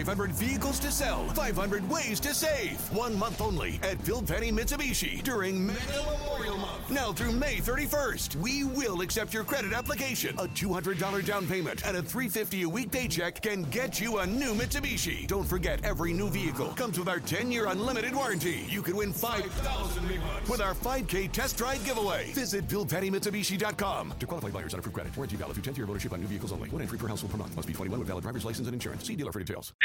500 vehicles to sell, 500 ways to save. One month only at Bill Penny Mitsubishi during Mega Memorial Month. Now through May 31st, we will accept your credit application. A $200 down payment and a 350 a week paycheck can get you a new Mitsubishi. Don't forget, every new vehicle comes with our 10-year unlimited warranty. You could win 5,000 with our 5K test drive giveaway. Visit BillPennyMitsubishi.com. To qualify buyers on approved credit, warranty valid through 10th year of ownership on new vehicles only. One entry per household per month. Must be 21 with valid driver's license and insurance. See dealer for details.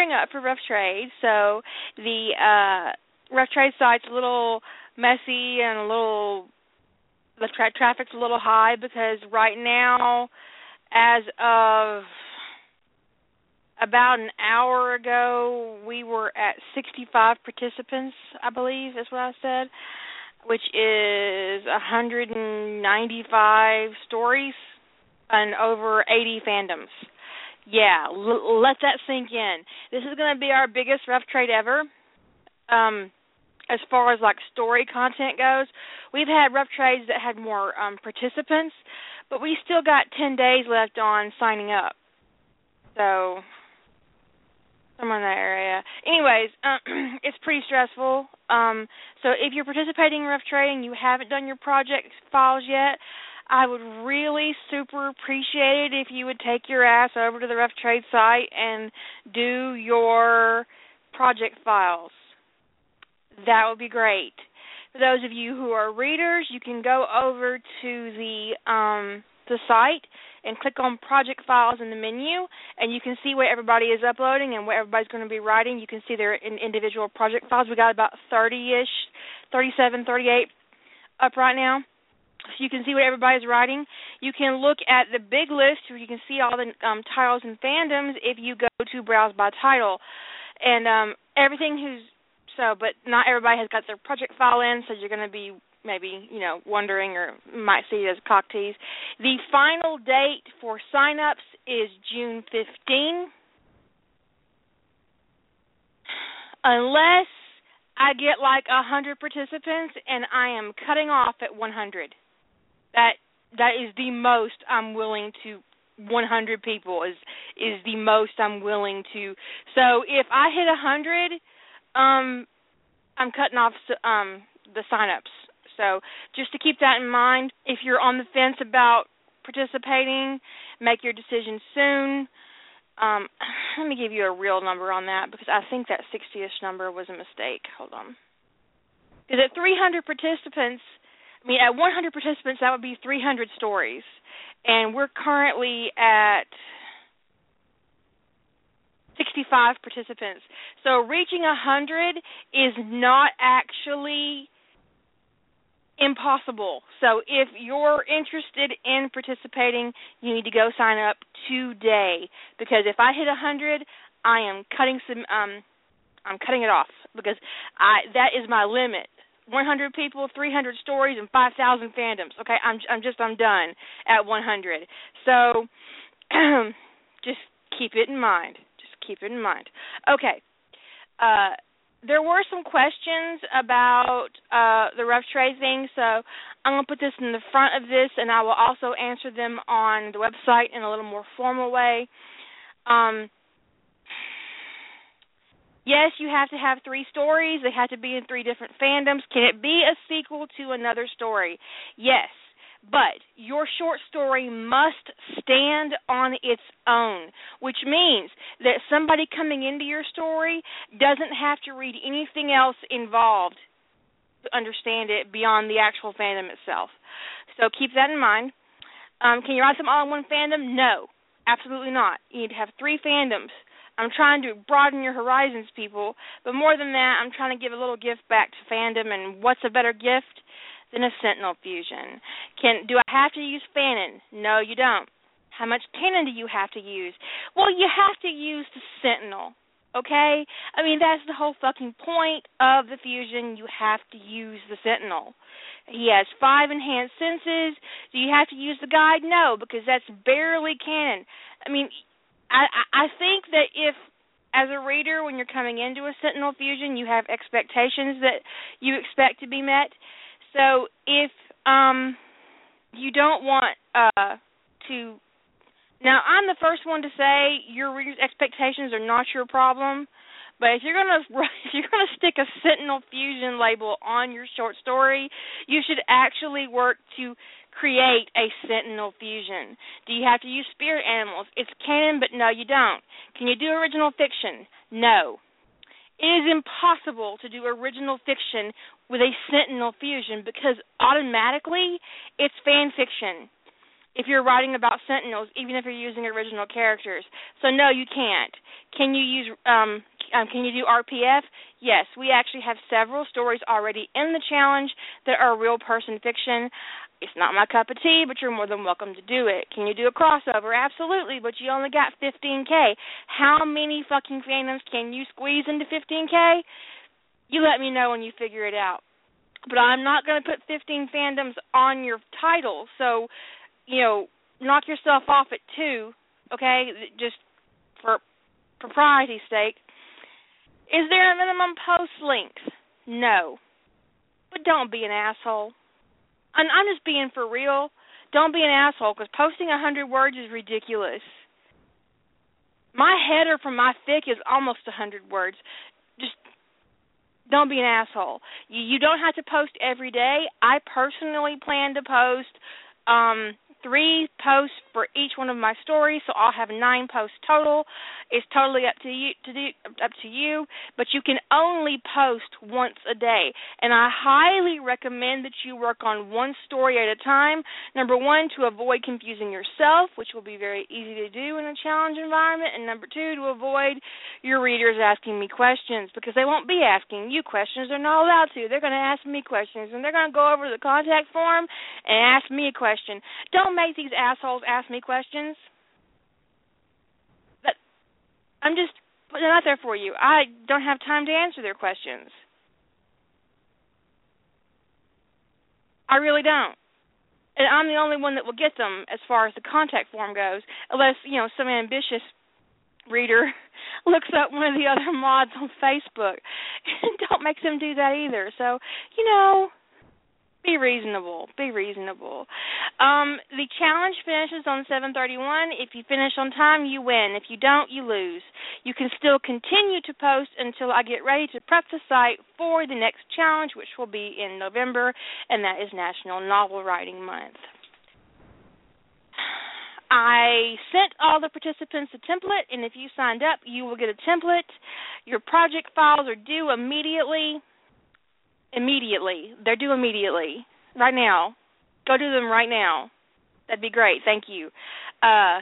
Gearing up for rough trade. So the uh, rough trade site's a little messy and a little the tra- traffic's a little high because right now, as of about an hour ago, we were at 65 participants, I believe is what I said which is 195 stories and over 80 fandoms. Yeah, l- let that sink in. This is going to be our biggest rough trade ever. Um, as far as like story content goes, we've had rough trades that had more um, participants, but we still got 10 days left on signing up. So somewhere in that area. Anyways, um, it's pretty stressful. Um, so if you're participating in rough trade and you haven't done your project files yet, I would really super appreciate it if you would take your ass over to the rough trade site and do your project files. That would be great. For those of you who are readers, you can go over to the um, the site and click on project files in the menu and you can see what everybody is uploading and what everybody's going to be writing you can see their in individual project files we got about 30ish 37 38 up right now so you can see what everybody's writing you can look at the big list where you can see all the um, titles and fandoms if you go to browse by title and um, everything who's so but not everybody has got their project file in so you're going to be maybe you know wondering or might see it as cock tease. The final date for signups is June 15. Unless I get like a hundred participants and I am cutting off at 100. That that is the most I'm willing to 100 people is is the most I'm willing to. So if I hit a 100 um I'm cutting off um the signups so just to keep that in mind, if you're on the fence about participating, make your decision soon. Um, let me give you a real number on that because I think that 60ish number was a mistake. Hold on. Because at 300 participants, I mean, at 100 participants, that would be 300 stories. And we're currently at 65 participants. So reaching 100 is not actually impossible. So if you're interested in participating, you need to go sign up today because if I hit 100, I am cutting some um I'm cutting it off because I that is my limit. 100 people, 300 stories and 5,000 fandoms. Okay, I'm I'm just I'm done at 100. So just keep it in mind. Just keep it in mind. Okay. Uh there were some questions about uh, the rough trade thing, so I'm going to put this in the front of this, and I will also answer them on the website in a little more formal way. Um, yes, you have to have three stories. They have to be in three different fandoms. Can it be a sequel to another story? Yes. But your short story must stand on its own, which means that somebody coming into your story doesn't have to read anything else involved to understand it beyond the actual fandom itself. So keep that in mind. Um, can you write them all in one fandom? No, absolutely not. You need to have three fandoms I'm trying to broaden your horizons, people. But more than that, I'm trying to give a little gift back to fandom. And what's a better gift than a Sentinel fusion? Can do I have to use Fanon? No, you don't. How much canon do you have to use? Well, you have to use the Sentinel. Okay? I mean, that's the whole fucking point of the fusion. You have to use the Sentinel. He has five enhanced senses. Do you have to use the guide? No, because that's barely canon. I mean, I I think that if as a reader when you're coming into a Sentinel fusion, you have expectations that you expect to be met. So if um you don't want uh to now I'm the first one to say your reader's expectations are not your problem. But if you're gonna if you're gonna stick a Sentinel Fusion label on your short story, you should actually work to create a Sentinel Fusion. Do you have to use spirit animals? It's canon, but no, you don't. Can you do original fiction? No. It is impossible to do original fiction with a Sentinel Fusion because automatically it's fan fiction if you're writing about Sentinels, even if you're using original characters. So no, you can't. Can you use um, um, can you do RPF? Yes, we actually have several stories already in the challenge that are real person fiction. It's not my cup of tea, but you're more than welcome to do it. Can you do a crossover? Absolutely, but you only got 15k. How many fucking fandoms can you squeeze into 15k? You let me know when you figure it out. But I'm not going to put 15 fandoms on your title, so you know, knock yourself off at two, okay? Just for propriety's sake. Is there a minimum post length? No. But don't be an asshole. And I'm just being for real. Don't be an asshole because posting a hundred words is ridiculous. My header from my fic is almost a hundred words. Just don't be an asshole. You, you don't have to post every day. I personally plan to post um three posts for each one of my stories, so I'll have nine posts total. It's totally up to you to do up to you, but you can only post once a day. And I highly recommend that you work on one story at a time. Number one, to avoid confusing yourself, which will be very easy to do in a challenge environment, and number two, to avoid your readers asking me questions because they won't be asking you questions. They're not allowed to. They're going to ask me questions, and they're going to go over to the contact form and ask me a question. Don't make these assholes ask me questions. But I'm just putting it out there for you. I don't have time to answer their questions. I really don't. And I'm the only one that will get them as far as the contact form goes, unless, you know, some ambitious reader looks up one of the other mods on Facebook. don't make them do that either. So, you know, be reasonable. Be reasonable. Um, the challenge finishes on 7:31. If you finish on time, you win. If you don't, you lose. You can still continue to post until I get ready to prep the site for the next challenge, which will be in November, and that is National Novel Writing Month. I sent all the participants a template, and if you signed up, you will get a template. Your project files are due immediately immediately. They're due immediately. Right now. Go do them right now. That'd be great. Thank you. Uh,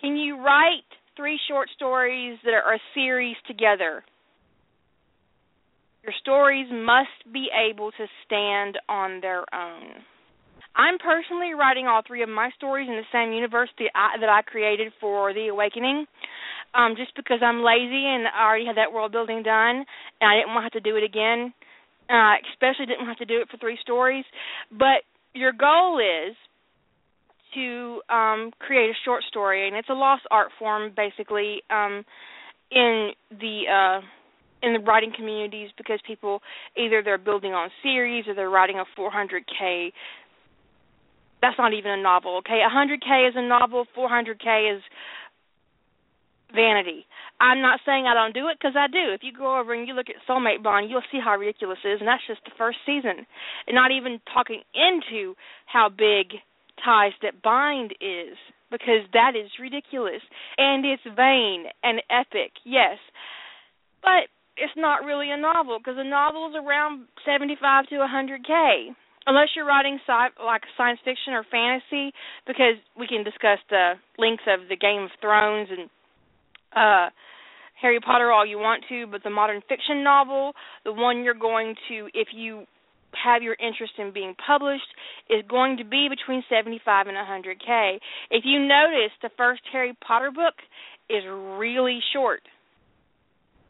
can you write three short stories that are a series together? Your stories must be able to stand on their own. I'm personally writing all three of my stories in the same universe that I, that I created for The Awakening, um, just because I'm lazy and I already had that world building done, and I didn't want to have to do it again. Uh, especially didn't have to do it for three stories. But your goal is to um, create a short story, and it's a lost art form basically um, in the uh, in the writing communities because people either they're building on series or they're writing a 400k. That's not even a novel, okay? 100k is a novel, 400k is vanity. I'm not saying I don't do it because I do. If you go over and you look at Soulmate Bond, you'll see how ridiculous it is, and that's just the first season. And not even talking into how big Ties That Bind is, because that is ridiculous. And it's vain and epic, yes. But it's not really a novel because a novel is around 75 to 100K. Unless you're writing sci- like science fiction or fantasy, because we can discuss the length of the Game of Thrones and uh Harry Potter all you want to, but the modern fiction novel, the one you're going to, if you have your interest in being published, is going to be between 75 and 100k. If you notice, the first Harry Potter book is really short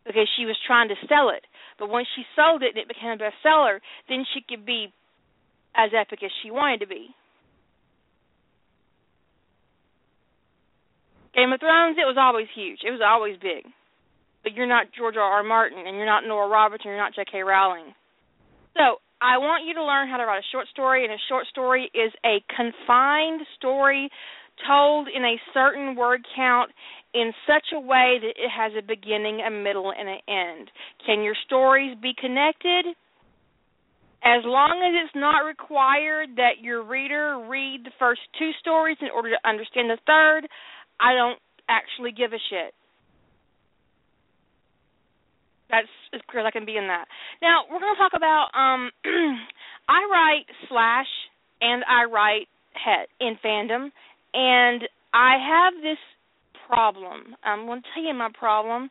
because she was trying to sell it. But once she sold it and it became a bestseller, then she could be as epic as she wanted to be. Game of Thrones, it was always huge. It was always big. But you're not George R. R. Martin, and you're not Nora Roberts, and you're not J.K. Rowling. So I want you to learn how to write a short story, and a short story is a confined story told in a certain word count in such a way that it has a beginning, a middle, and an end. Can your stories be connected? As long as it's not required that your reader read the first two stories in order to understand the third, I don't actually give a shit. That's as clear as I can be in that. Now we're going to talk about. Um, I write slash and I write het in fandom, and I have this problem. I'm going to tell you my problem.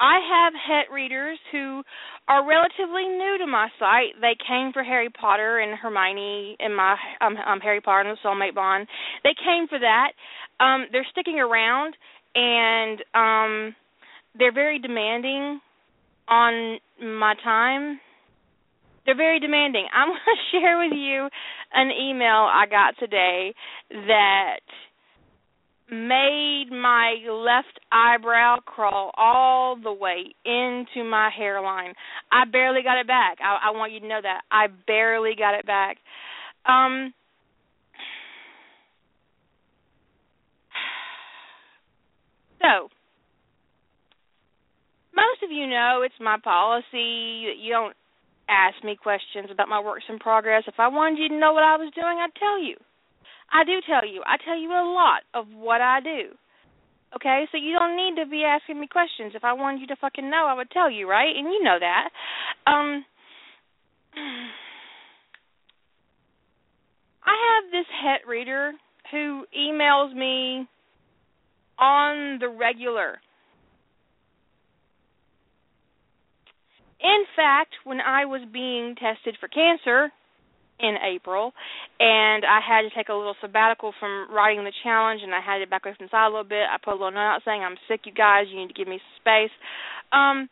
I have het readers who are relatively new to my site. They came for Harry Potter and Hermione and my um, um Harry Potter and the Soulmate Bond. They came for that. Um they're sticking around and um they're very demanding on my time. They're very demanding. I'm going to share with you an email I got today that made my left eyebrow crawl all the way into my hairline. I barely got it back. I, I want you to know that. I barely got it back. Um So, most of you know it's my policy that you don't ask me questions about my works in progress. If I wanted you to know what I was doing, I'd tell you. I do tell you. I tell you a lot of what I do. Okay, so you don't need to be asking me questions. If I wanted you to fucking know, I would tell you, right? And you know that. Um I have this het reader who emails me on the regular. In fact, when I was being tested for cancer, in April, and I had to take a little sabbatical from writing the challenge, and I had to back away from the side a little bit. I put a little note out saying, "I'm sick, you guys. You need to give me space." Um,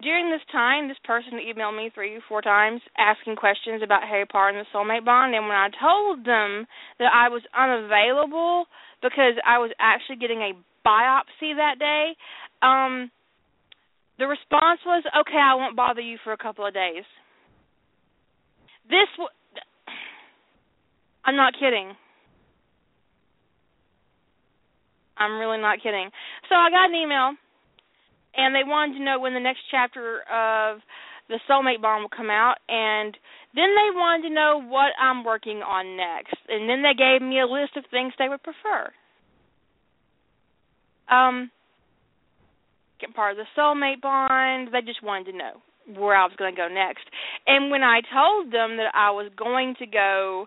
during this time, this person emailed me three or four times asking questions about Harry Potter and the Soulmate Bond, and when I told them that I was unavailable because I was actually getting a biopsy that day, um, the response was, "Okay, I won't bother you for a couple of days." This w- I'm not kidding. I'm really not kidding. So I got an email and they wanted to know when the next chapter of the Soulmate Bond would come out and then they wanted to know what I'm working on next. And then they gave me a list of things they would prefer. Um part of the Soulmate Bond. They just wanted to know where I was going to go next. And when I told them that I was going to go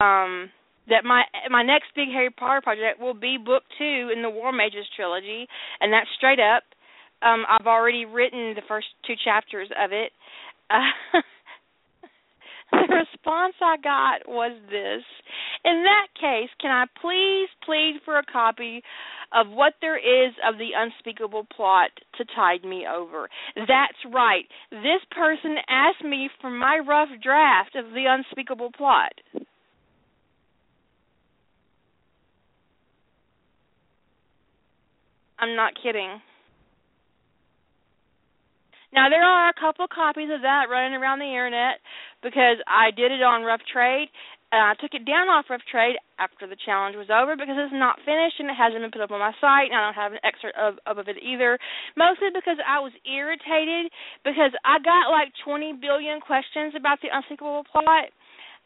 um that my my next big Harry Potter project will be book 2 in the War Mages trilogy and that's straight up um I've already written the first two chapters of it. Uh, the response I got was this. In that case, can I please plead for a copy of what there is of the unspeakable plot to tide me over? That's right. This person asked me for my rough draft of the unspeakable plot. I'm not kidding. Now there are a couple copies of that running around the internet because I did it on Rough Trade. And I took it down off Rough Trade after the challenge was over because it's not finished and it hasn't been put up on my site and I don't have an excerpt of, of it either. Mostly because I was irritated because I got like 20 billion questions about the unspeakable plot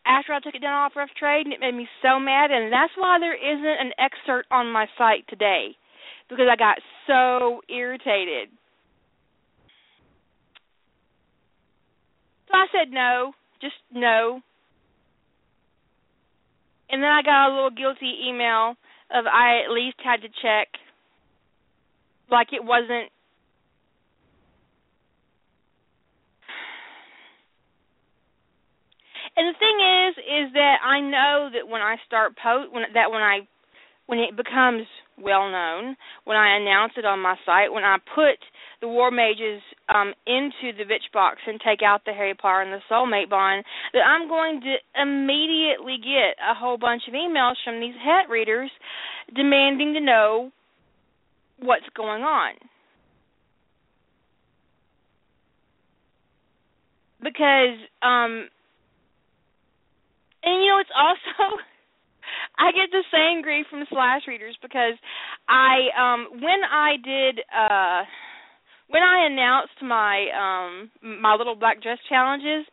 after I took it down off Rough Trade and it made me so mad and that's why there isn't an excerpt on my site today because I got so irritated. So I said no, just no. And then I got a little guilty email of I at least had to check like it wasn't And the thing is is that I know that when I start post when that when I when it becomes well known, when I announce it on my site, when I put the War Mages um, into the Bitch Box and take out the Harry Potter and the Soulmate Bond, that I'm going to immediately get a whole bunch of emails from these het readers demanding to know what's going on. Because um and you know it's also I get the same grief from slash readers because I um when I did uh when I announced my um my little black dress challenges,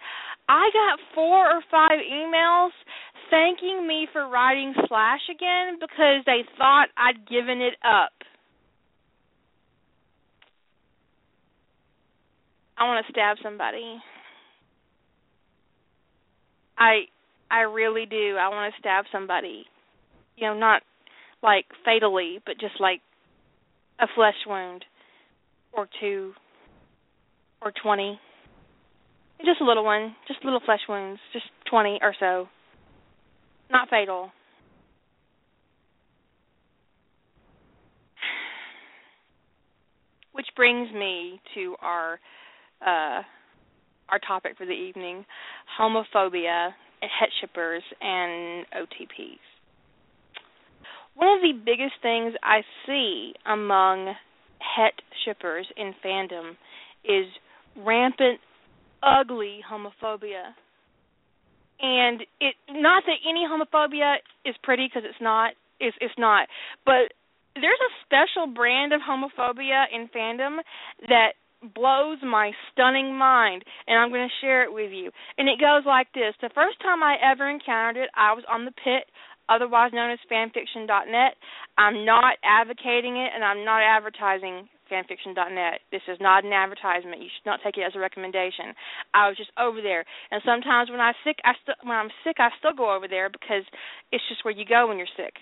I got four or five emails thanking me for writing slash again because they thought I'd given it up. I want to stab somebody. I I really do. I want to stab somebody. You know, not like fatally, but just like a flesh wound or two or 20. Just a little one, just little flesh wounds, just 20 or so. Not fatal. Which brings me to our uh our topic for the evening, homophobia het shippers and OTPs. One of the biggest things I see among het shippers in fandom is rampant, ugly homophobia. And it not that any homophobia is pretty because it's not. It's it's not. But there's a special brand of homophobia in fandom that blows my stunning mind and I'm going to share it with you. And it goes like this. The first time I ever encountered it, I was on the pit, otherwise known as fanfiction.net. I'm not advocating it and I'm not advertising fanfiction.net. This is not an advertisement. You should not take it as a recommendation. I was just over there. And sometimes when I sick, I st- when I'm sick, I still go over there because it's just where you go when you're sick.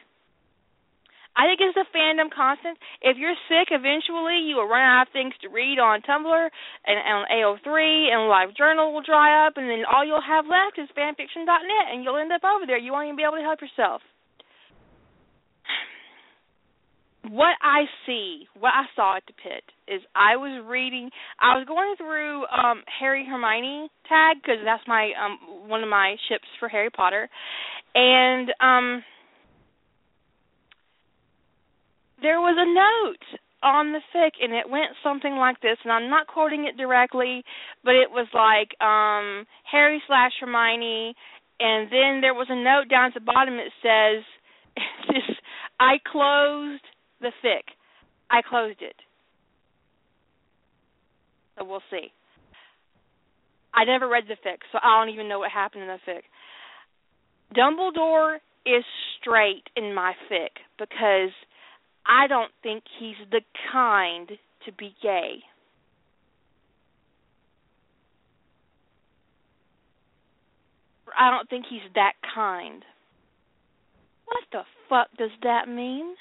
I think it's a fandom constant. If you're sick, eventually you will run out of things to read on Tumblr and, and on AO3, and LiveJournal will dry up, and then all you'll have left is fanfiction.net, and you'll end up over there. You won't even be able to help yourself. What I see, what I saw at the pit, is I was reading. I was going through um Harry Hermione tag because that's my um one of my ships for Harry Potter, and um there was a note on the fic and it went something like this and I'm not quoting it directly, but it was like um Harry slash Hermione and then there was a note down at the bottom that says I closed the fic. I closed it. So we'll see. I never read the fic, so I don't even know what happened in the fic. Dumbledore is straight in my fic because I don't think he's the kind to be gay. I don't think he's that kind. What the fuck does that mean?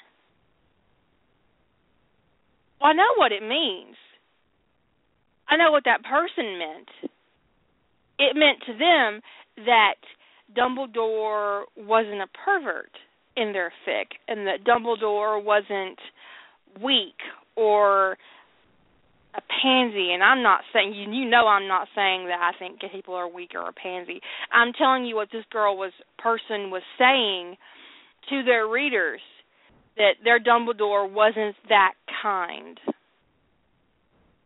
Well, I know what it means. I know what that person meant. It meant to them that Dumbledore wasn't a pervert in their fic, and that Dumbledore wasn't weak or a pansy and I'm not saying you you know I'm not saying that I think people are weak or a pansy. I'm telling you what this girl was person was saying to their readers that their Dumbledore wasn't that kind.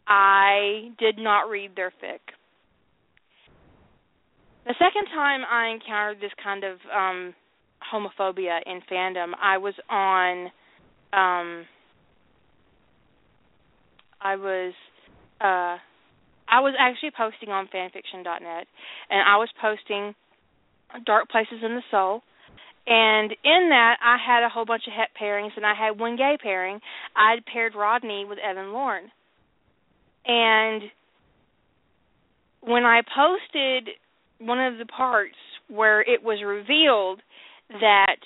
I did not read their fic. The second time I encountered this kind of um homophobia in fandom. I was on um I was uh I was actually posting on fanfiction.net and I was posting dark places in the soul and in that I had a whole bunch of het pairings and I had one gay pairing. I'd paired Rodney with Evan Lorne. And when I posted one of the parts where it was revealed that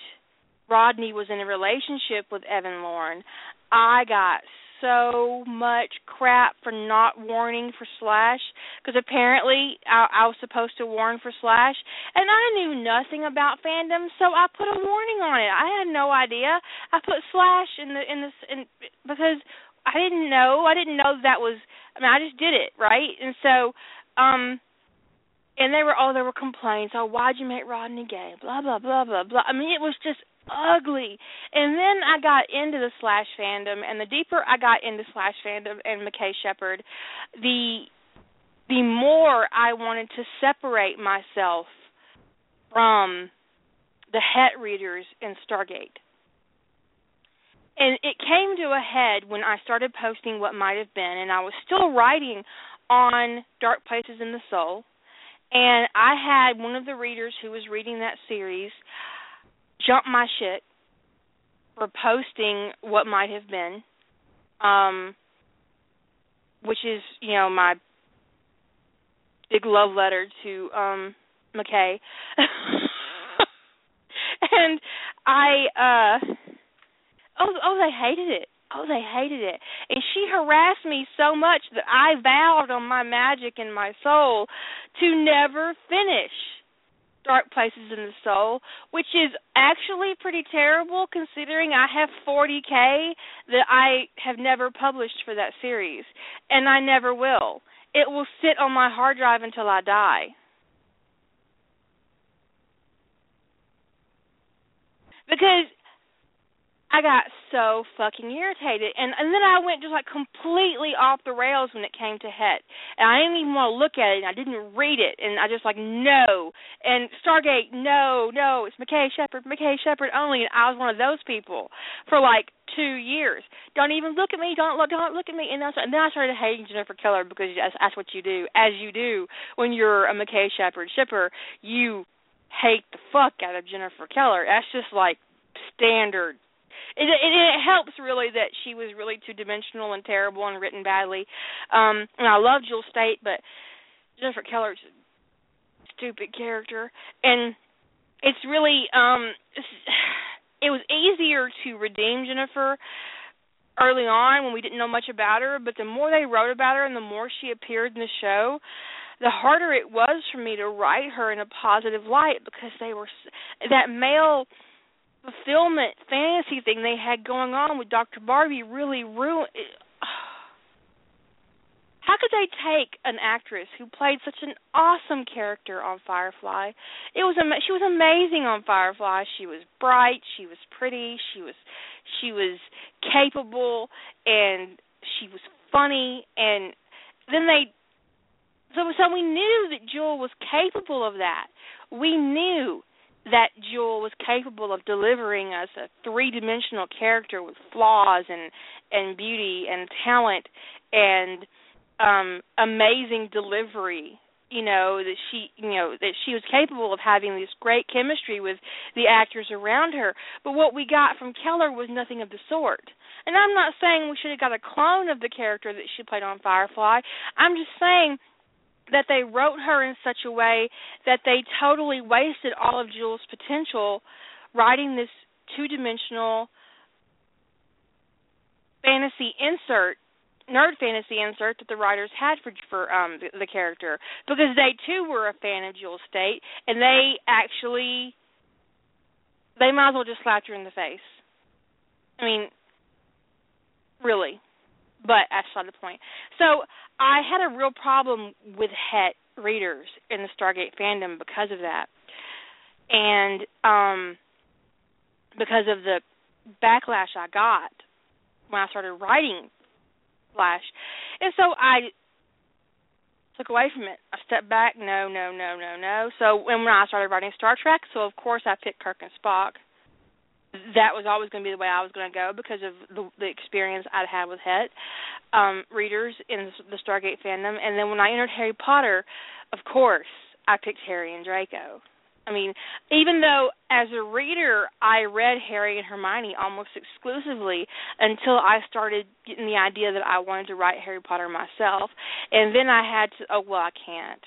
Rodney was in a relationship with Evan Lorne, I got so much crap for not warning for Slash because apparently I, I was supposed to warn for Slash, and I knew nothing about fandom, so I put a warning on it. I had no idea. I put Slash in the in this in because I didn't know. I didn't know that was. I mean, I just did it right, and so um and they were oh there were complaints oh why'd you make rodney gay? Blah blah blah blah blah. I mean it was just ugly. And then i got into the slash fandom. And the deeper i got into slash fandom and mckay sheppard the the more i wanted to separate myself from the het readers in stargate. And it came to a head when i started posting what might have been. And i was still writing on dark places in the soul and I had one of the readers who was reading that series jump my shit for posting what might have been, um, which is you know my big love letter to um McKay. and I uh oh oh they hated it. Oh, they hated it. And she harassed me so much that I vowed on my magic and my soul to never finish Dark Places in the Soul, which is actually pretty terrible considering I have 40k that I have never published for that series, and I never will. It will sit on my hard drive until I die. Because I got so fucking irritated, and and then I went just like completely off the rails when it came to Het, and I didn't even want to look at it, and I didn't read it, and I just like no, and Stargate, no, no, it's McKay Sheppard, McKay Sheppard only, and I was one of those people for like two years. Don't even look at me, don't look, don't look at me, and, I, and then I started hating Jennifer Keller because that's, that's what you do, as you do when you're a McKay Sheppard shipper, you hate the fuck out of Jennifer Keller. That's just like standard it, it, it helps really that she was really two dimensional and terrible and written badly. Um, and I love Jewel Staite, but Jennifer Keller's a stupid character, and it's really um, it was easier to redeem Jennifer early on when we didn't know much about her, but the more they wrote about her and the more she appeared in the show, the harder it was for me to write her in a positive light because they were that male fulfillment fantasy thing they had going on with Dr. Barbie really ruined. How could they take an actress who played such an awesome character on Firefly? It was am- she was amazing on Firefly. She was bright, she was pretty, she was she was capable, and she was funny. And then they so so we knew that Jewel was capable of that. We knew that Jewel was capable of delivering us a three-dimensional character with flaws and and beauty and talent and um amazing delivery you know that she you know that she was capable of having this great chemistry with the actors around her. But what we got from Keller was nothing of the sort. And I'm not saying we should have got a clone of the character that she played on Firefly. I'm just saying that they wrote her in such a way that they totally wasted all of Jewel's potential writing this two-dimensional fantasy insert nerd fantasy insert that the writers had for for um the, the character because they too were a fan of Jewel Staite and they actually they might as well just slapped her in the face. I mean, really. But that's not the point. So I had a real problem with Het readers in the Stargate fandom because of that, and um, because of the backlash I got when I started writing Slash, and so I took away from it. I stepped back. No, no, no, no, no. So when when I started writing Star Trek, so of course I picked Kirk and Spock that was always going to be the way I was going to go because of the, the experience I'd had with Het um, readers in the Stargate fandom. And then when I entered Harry Potter, of course, I picked Harry and Draco. I mean, even though as a reader I read Harry and Hermione almost exclusively until I started getting the idea that I wanted to write Harry Potter myself, and then I had to. Oh well, I can't.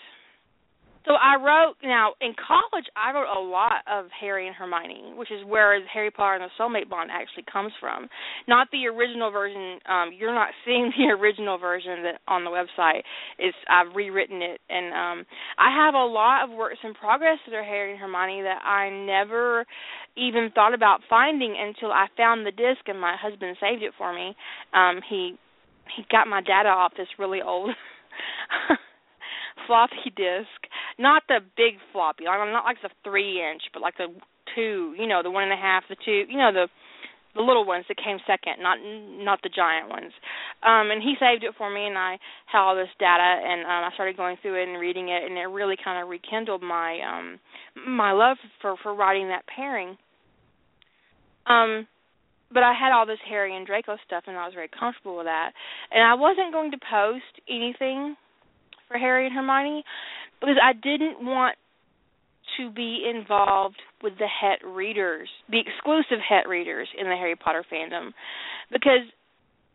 So I wrote now in college I wrote a lot of Harry and Hermione, which is where Harry Potter and the Soulmate Bond actually comes from. Not the original version. Um you're not seeing the original version that on the website. It's I've rewritten it and um I have a lot of works in progress that are Harry and Hermione that I never even thought about finding until I found the disc and my husband saved it for me. Um he he got my data off this really old floppy disk, not the big floppy, I'm not like the three inch, but like the two, you know, the one and a half, the two, you know, the the little ones that came second, not not the giant ones. Um and he saved it for me and I had all this data and um I started going through it and reading it and it really kind of rekindled my um my love for for writing that pairing. Um but I had all this Harry and Draco stuff and I was very comfortable with that. And I wasn't going to post anything for Harry and Hermione because I didn't want to be involved with the het readers, the exclusive het readers in the Harry Potter fandom, because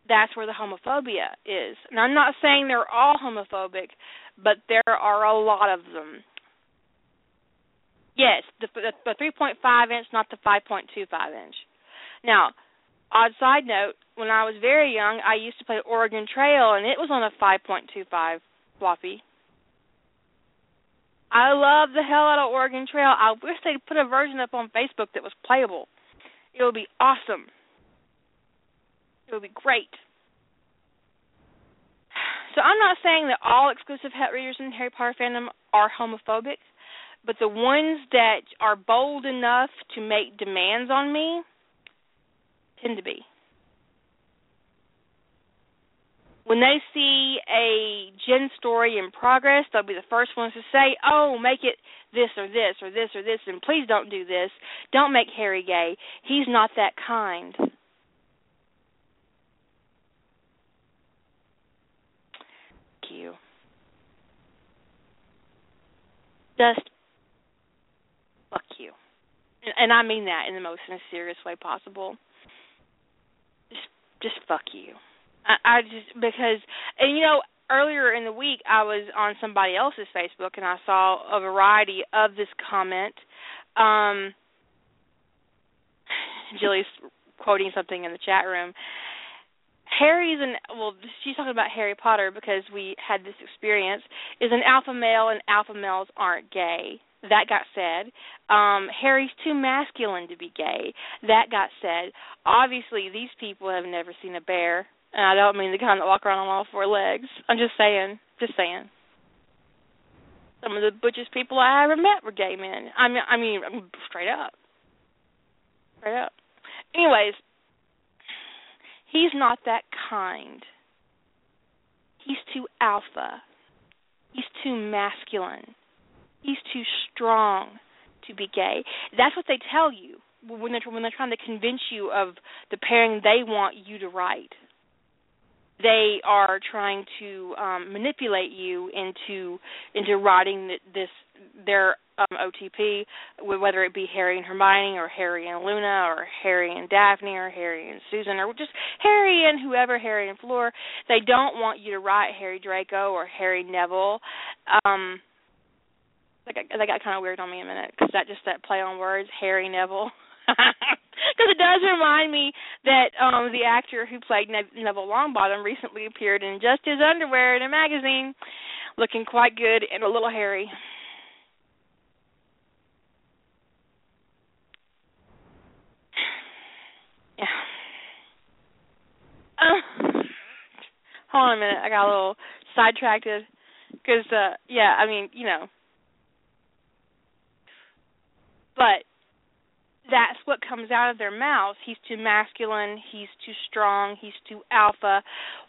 that's where the homophobia is. And I'm not saying they're all homophobic, but there are a lot of them. Yes, the, the, the 3.5 inch, not the 5.25 inch. Now, odd side note, when I was very young, I used to play Oregon Trail, and it was on a 5.25 floppy. I love the hell out of Oregon Trail. I wish they'd put a version up on Facebook that was playable. It would be awesome. It would be great. So I'm not saying that all exclusive het readers in Harry Potter fandom are homophobic, but the ones that are bold enough to make demands on me tend to be. When they see a gen story in progress, they'll be the first ones to say, "Oh, make it this or this or this or this, and please don't do this. Don't make Harry gay. He's not that kind." Thank you. Just fuck you, and, and I mean that in the most serious way possible. Just, just fuck you. I, just because and you know earlier in the week I was on somebody else's Facebook and I saw a variety of this comment. Um Jilly's quoting something in the chat room. Harry's an well, she's talking about Harry Potter because we had this experience. Is an alpha male and alpha males aren't gay. That got said. Um, Harry's too masculine to be gay. That got said. Obviously, these people have never seen a bear and I don't mean the kind that walk around on all four legs. I'm just saying, just saying. Some of the butchest people I ever met were gay men. I mean, I mean, straight up, straight up. Anyways, he's not that kind. He's too alpha. He's too masculine. He's too strong to be gay. That's what they tell you when they're when they're trying to convince you of the pairing they want you to write they are trying to um, manipulate you into into writing this their um, OTP, whether it be Harry and Hermione or Harry and Luna or Harry and Daphne or Harry and Susan or just Harry and whoever Harry and Fleur. They don't want you to write Harry Draco or Harry Neville. Um, got, that got kind of weird on me a minute because that just that play on words, Harry Neville. Because it does remind me that um the actor who played ne- Neville Longbottom recently appeared in just his underwear in a magazine, looking quite good and a little hairy. Yeah. Uh, hold on a minute. I got a little sidetracked because, uh, yeah, I mean, you know. But that's what comes out of their mouths. He's too masculine, he's too strong, he's too alpha.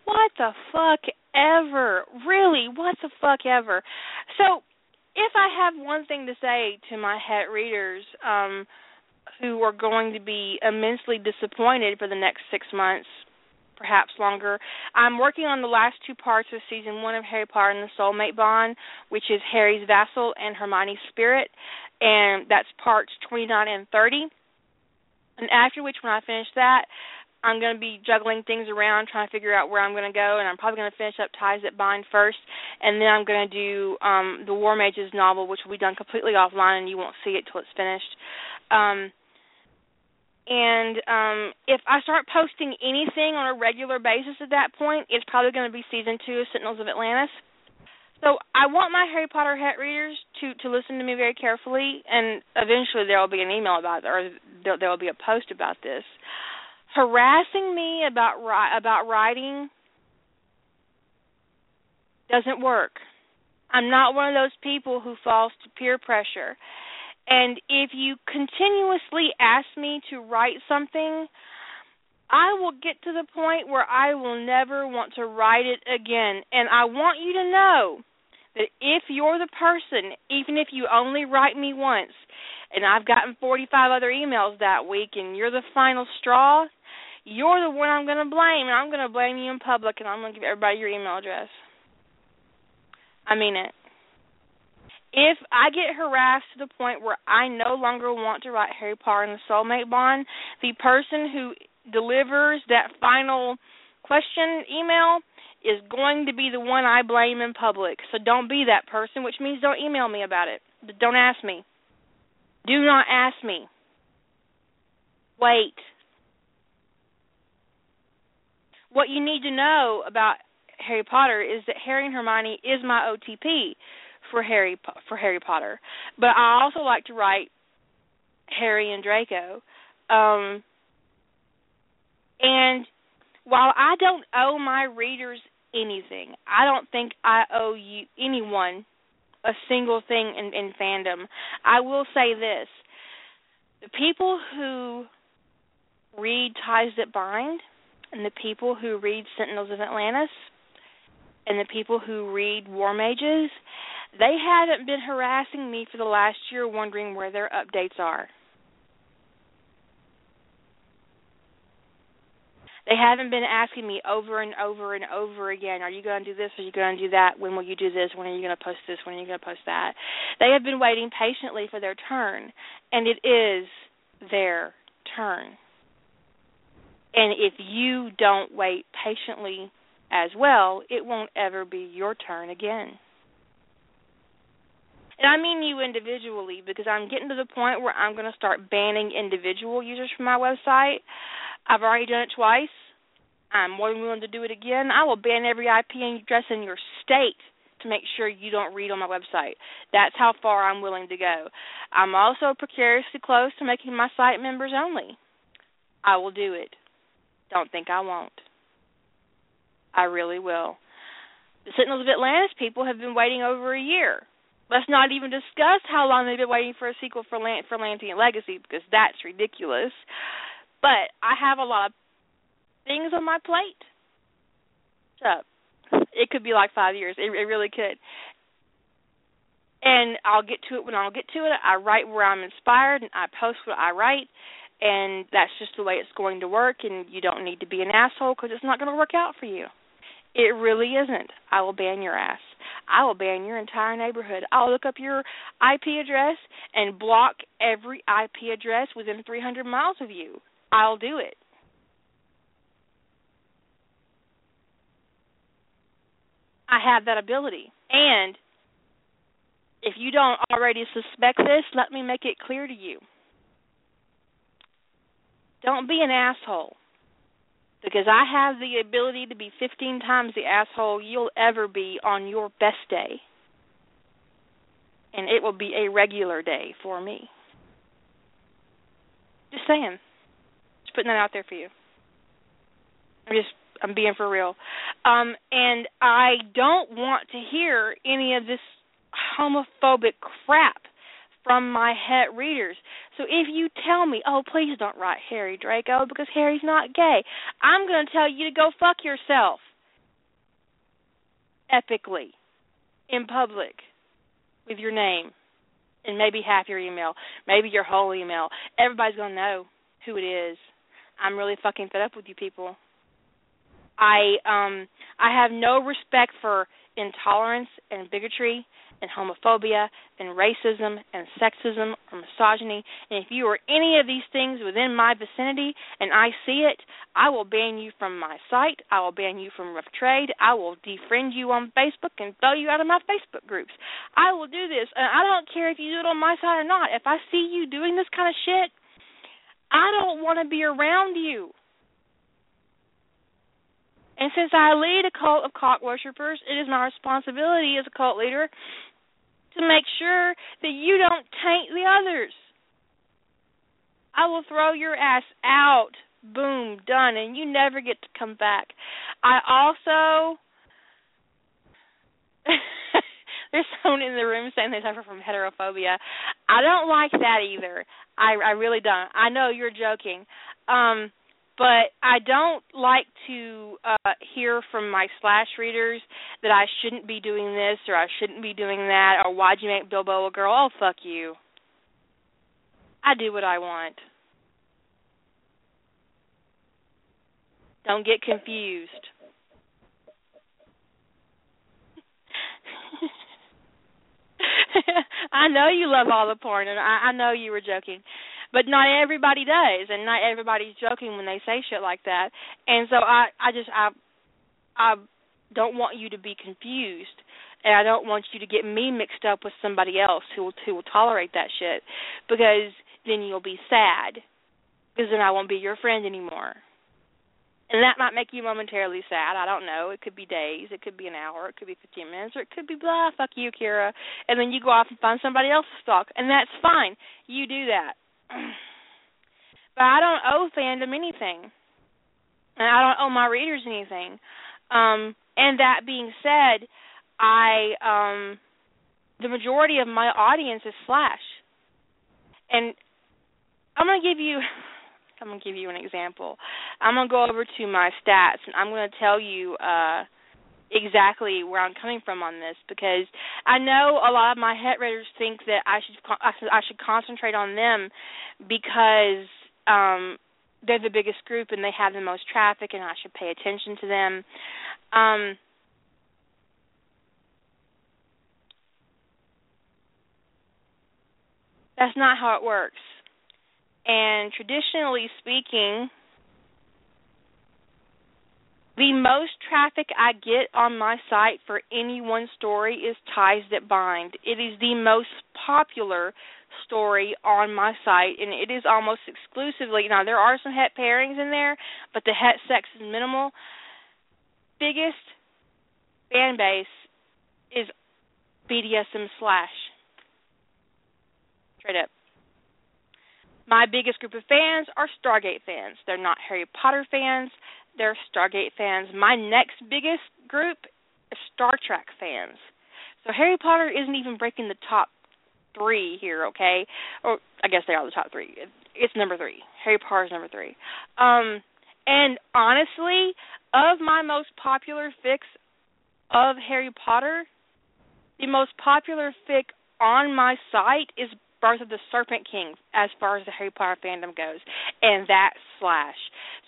What the fuck ever? Really, what the fuck ever? So, if I have one thing to say to my het readers um who are going to be immensely disappointed for the next 6 months, perhaps longer. I'm working on the last two parts of season 1 of Harry Potter and the Soulmate Bond, which is Harry's vassal and Hermione's spirit and that's parts 29 and 30. And after which, when I finish that, I'm going to be juggling things around, trying to figure out where I'm going to go, and I'm probably going to finish up Ties That Bind first, and then I'm going to do um the War Mages novel, which will be done completely offline, and you won't see it till it's finished. Um, and um if I start posting anything on a regular basis at that point, it's probably going to be season two of Sentinels of Atlantis. So I want my Harry Potter het readers to to listen to me very carefully, and eventually there will be an email about it, or there, there will be a post about this harassing me about about writing doesn't work. I'm not one of those people who falls to peer pressure. And if you continuously ask me to write something, I will get to the point where I will never want to write it again. And I want you to know that if you're the person, even if you only write me once, and I've gotten 45 other emails that week, and you're the final straw, you're the one I'm going to blame, and I'm going to blame you in public, and I'm going to give everybody your email address. I mean it. If I get harassed to the point where I no longer want to write Harry Potter and the Soulmate Bond, the person who delivers that final question email is going to be the one I blame in public. So don't be that person, which means don't email me about it. Don't ask me. Do not ask me. Wait. what you need to know about Harry Potter is that Harry and Hermione is my OTP for Harry for Harry Potter. But I also like to write Harry and Draco. Um and while I don't owe my readers anything, I don't think I owe you anyone a single thing in, in fandom. I will say this. The people who read Ties That Bind and the people who read Sentinels of Atlantis and the people who read War Mages, they haven't been harassing me for the last year wondering where their updates are. They haven't been asking me over and over and over again, are you going to do this? Are you going to do that? When will you do this? When are you going to post this? When are you going to post that? They have been waiting patiently for their turn, and it is their turn. And if you don't wait patiently as well, it won't ever be your turn again. And I mean you individually because I'm getting to the point where I'm going to start banning individual users from my website. I've already done it twice. I'm more than willing to do it again. I will ban every IP address in your state to make sure you don't read on my website. That's how far I'm willing to go. I'm also precariously close to making my site members only. I will do it. Don't think I won't. I really will. The Sentinels of Atlantis people have been waiting over a year. Let's not even discuss how long they've been waiting for a sequel for Lan- for Lantean Legacy because that's ridiculous. But I have a lot of things on my plate. So it could be like five years. It, it really could. And I'll get to it when I'll get to it. I write where I'm inspired, and I post what I write and that's just the way it's going to work and you don't need to be an asshole because it's not going to work out for you it really isn't i will ban your ass i will ban your entire neighborhood. I'll look up your ip address and block every ip address within 300 miles of you. I'll do it. I have that ability. And if you don't already suspect this let me make it clear to you. Don't be an asshole. Because I have the ability to be 15 times the asshole you'll ever be on your best day. And it will be a regular day for me. Just saying. Just putting that out there for you. I'm just I'm being for real. Um and I don't want to hear any of this homophobic crap from my het readers. So if you tell me, oh, please don't write Harry Draco because Harry's not gay, I'm going to tell you to go fuck yourself. Epically. In public. With your name. And maybe half your email. Maybe your whole email. Everybody's going to know who it is. I'm really fucking fed up with you people. I um I have no respect for intolerance and bigotry and homophobia and racism and sexism or misogyny. And if you are any of these things within my vicinity and I see it, I will ban you from my site. I will ban you from Rough Trade. I will defriend you on Facebook and throw you out of my Facebook groups. I will do this. And I don't care if you do it on my side or not. If I see you doing this kind of shit, I don't want to be around you. And since I lead a cult of cock worshippers, it is my responsibility as a cult leader to make sure that you don't taint the others. I will throw your ass out. Boom, done, and you never get to come back. I also there's someone in the room saying they suffer from heterophobia. I don't like that either. I I really don't. I know you're joking. Um but I don't like to uh hear from my slash readers that I shouldn't be doing this or I shouldn't be doing that or why'd you make Bilbo a girl? Oh fuck you. I do what I want. Don't get confused. I know you love all the porn, and I, I know you were joking but not everybody does and not everybody's joking when they say shit like that and so i i just i i don't want you to be confused and i don't want you to get me mixed up with somebody else who will who will tolerate that shit because then you'll be sad because then i won't be your friend anymore and that might make you momentarily sad. I don't know. It could be days. It could be an hour. It could be 15 minutes. Or it could be blah, fuck you, Kira. And then you go off and find somebody else to stalk. And that's fine. You do that. But I don't owe fandom anything, and I don't owe my readers anything. Um, and that being said, I um, the majority of my audience is Slash, and I'm gonna give you. I'm gonna give you an example. I'm gonna go over to my stats, and I'm gonna tell you uh, exactly where I'm coming from on this because I know a lot of my het readers think that I should I should concentrate on them because um they're the biggest group and they have the most traffic and I should pay attention to them. Um That's not how it works. And traditionally speaking, the most traffic I get on my site for any one story is Ties That Bind. It is the most popular story on my site, and it is almost exclusively. Now, there are some het pairings in there, but the het sex is minimal. Biggest fan base is BDSM slash. Straight up. My biggest group of fans are Stargate fans. They're not Harry Potter fans they're Stargate fans. My next biggest group is Star Trek fans. So Harry Potter isn't even breaking the top three here, okay? Or I guess they are the top three. It's number three. Harry Potter's number three. Um, and honestly, of my most popular fics of Harry Potter, the most popular fic on my site is Birth of the Serpent King as far as the Harry Potter fandom goes, and that slash.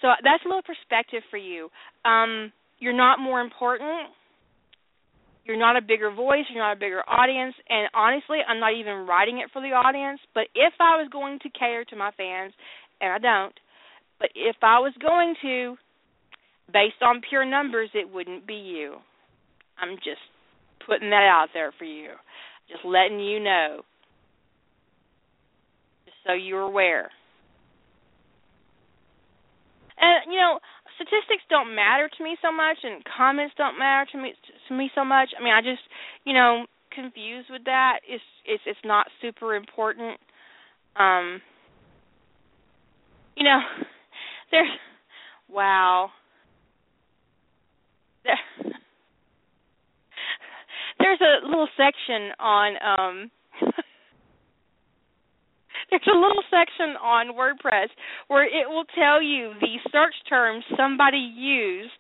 So that's a little perspective for you. Um, you're not more important. You're not a bigger voice. You're not a bigger audience. And honestly, I'm not even writing it for the audience. But if I was going to cater to my fans, and I don't, but if I was going to, based on pure numbers, it wouldn't be you. I'm just putting that out there for you. Just letting you know so you're aware. And you know, statistics don't matter to me so much, and comments don't matter to me to me so much. I mean, I just, you know, confused with that. It's it's it's not super important. Um, you know, there's wow. There, there's a little section on um there's a little section on WordPress where it will tell you the search terms somebody used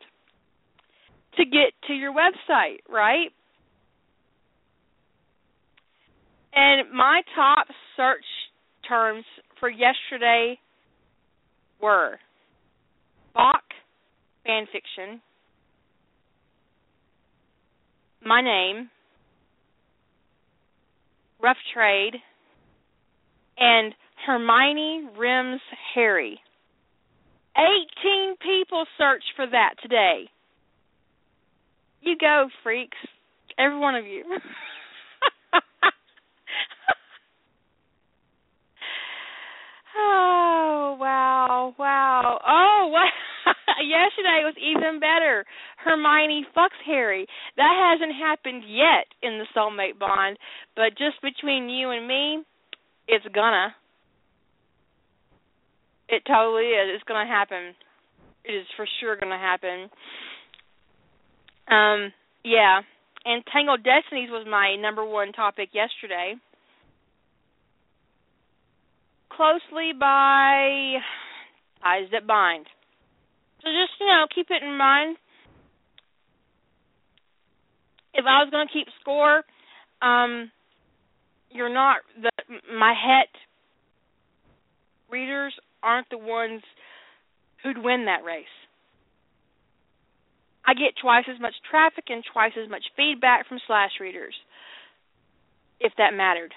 to get to your website, right? And my top search terms for yesterday were Bach fanfiction, my name, Rough Trade, and Hermione Rims Harry. 18 people searched for that today. You go, freaks. Every one of you. oh, wow. Wow. Oh, wow. Yesterday was even better. Hermione fucks Harry. That hasn't happened yet in the soulmate bond, but just between you and me, it's gonna. It totally is. It's gonna happen. It is for sure gonna happen. Um, yeah. And Tangled Destinies was my number one topic yesterday. Closely by Ties That Bind. So just, you know, keep it in mind. If I was going to keep score, um, you're not the my het readers aren't the ones who'd win that race. I get twice as much traffic and twice as much feedback from slash readers, if that mattered.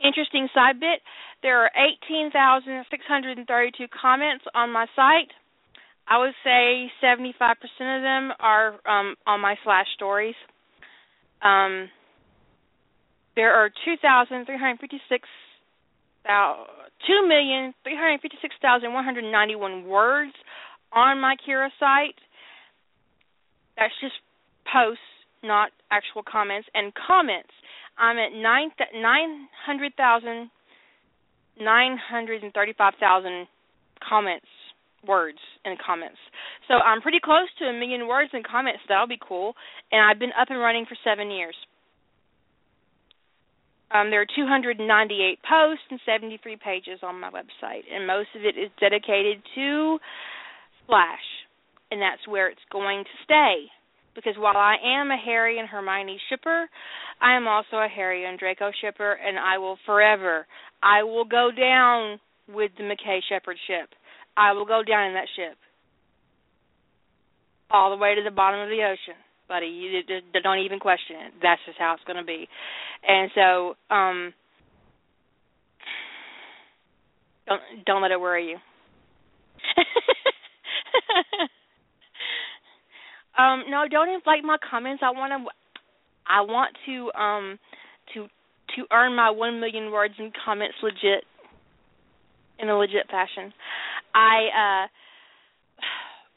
Interesting side bit there are 18,632 comments on my site. I would say 75% of them are um, on my slash stories. Um, there are 2,356 two million three hundred fifty six thousand one hundred ninety one words on my Quora site. That's just posts, not actual comments. And comments, I'm at nine nine hundred thousand nine hundred and thirty five thousand comments words in comments. So I'm pretty close to a million words in comments. That'll be cool. And I've been up and running for seven years. Um, there are 298 posts and 73 pages on my website, and most of it is dedicated to Slash, and that's where it's going to stay. Because while I am a Harry and Hermione shipper, I am also a Harry and Draco shipper, and I will forever, I will go down with the McKay Sheppard ship. I will go down in that ship, all the way to the bottom of the ocean buddy. You don't even question it. That's just how it's going to be. And so, um, don't don't let it worry you. um, no, don't inflate my comments. I want to. I want to um to to earn my one million words in comments legit in a legit fashion. I uh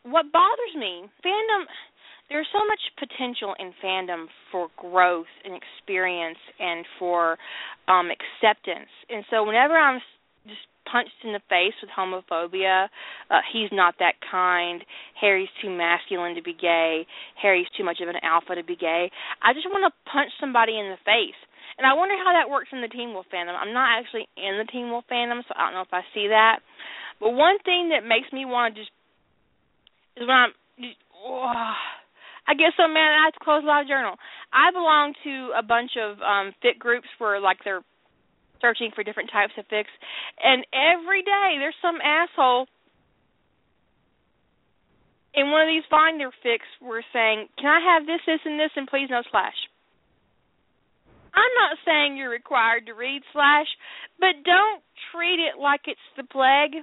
what bothers me, fandom there's so much potential in fandom for growth and experience and for um acceptance. And so whenever I'm just punched in the face with homophobia, uh, he's not that kind, Harry's too masculine to be gay, Harry's too much of an alpha to be gay. I just want to punch somebody in the face. And I wonder how that works in the Teen Wolf fandom. I'm not actually in the Teen Wolf fandom, so I don't know if I see that. But one thing that makes me want to just is when I'm just, oh, I get so mad I have to close Live Journal. I belong to a bunch of um fic groups where like they're searching for different types of fics and every day there's some asshole in one of these finder fics we're saying, Can I have this, this and this and please no slash? I'm not saying you're required to read slash, but don't treat it like it's the plague.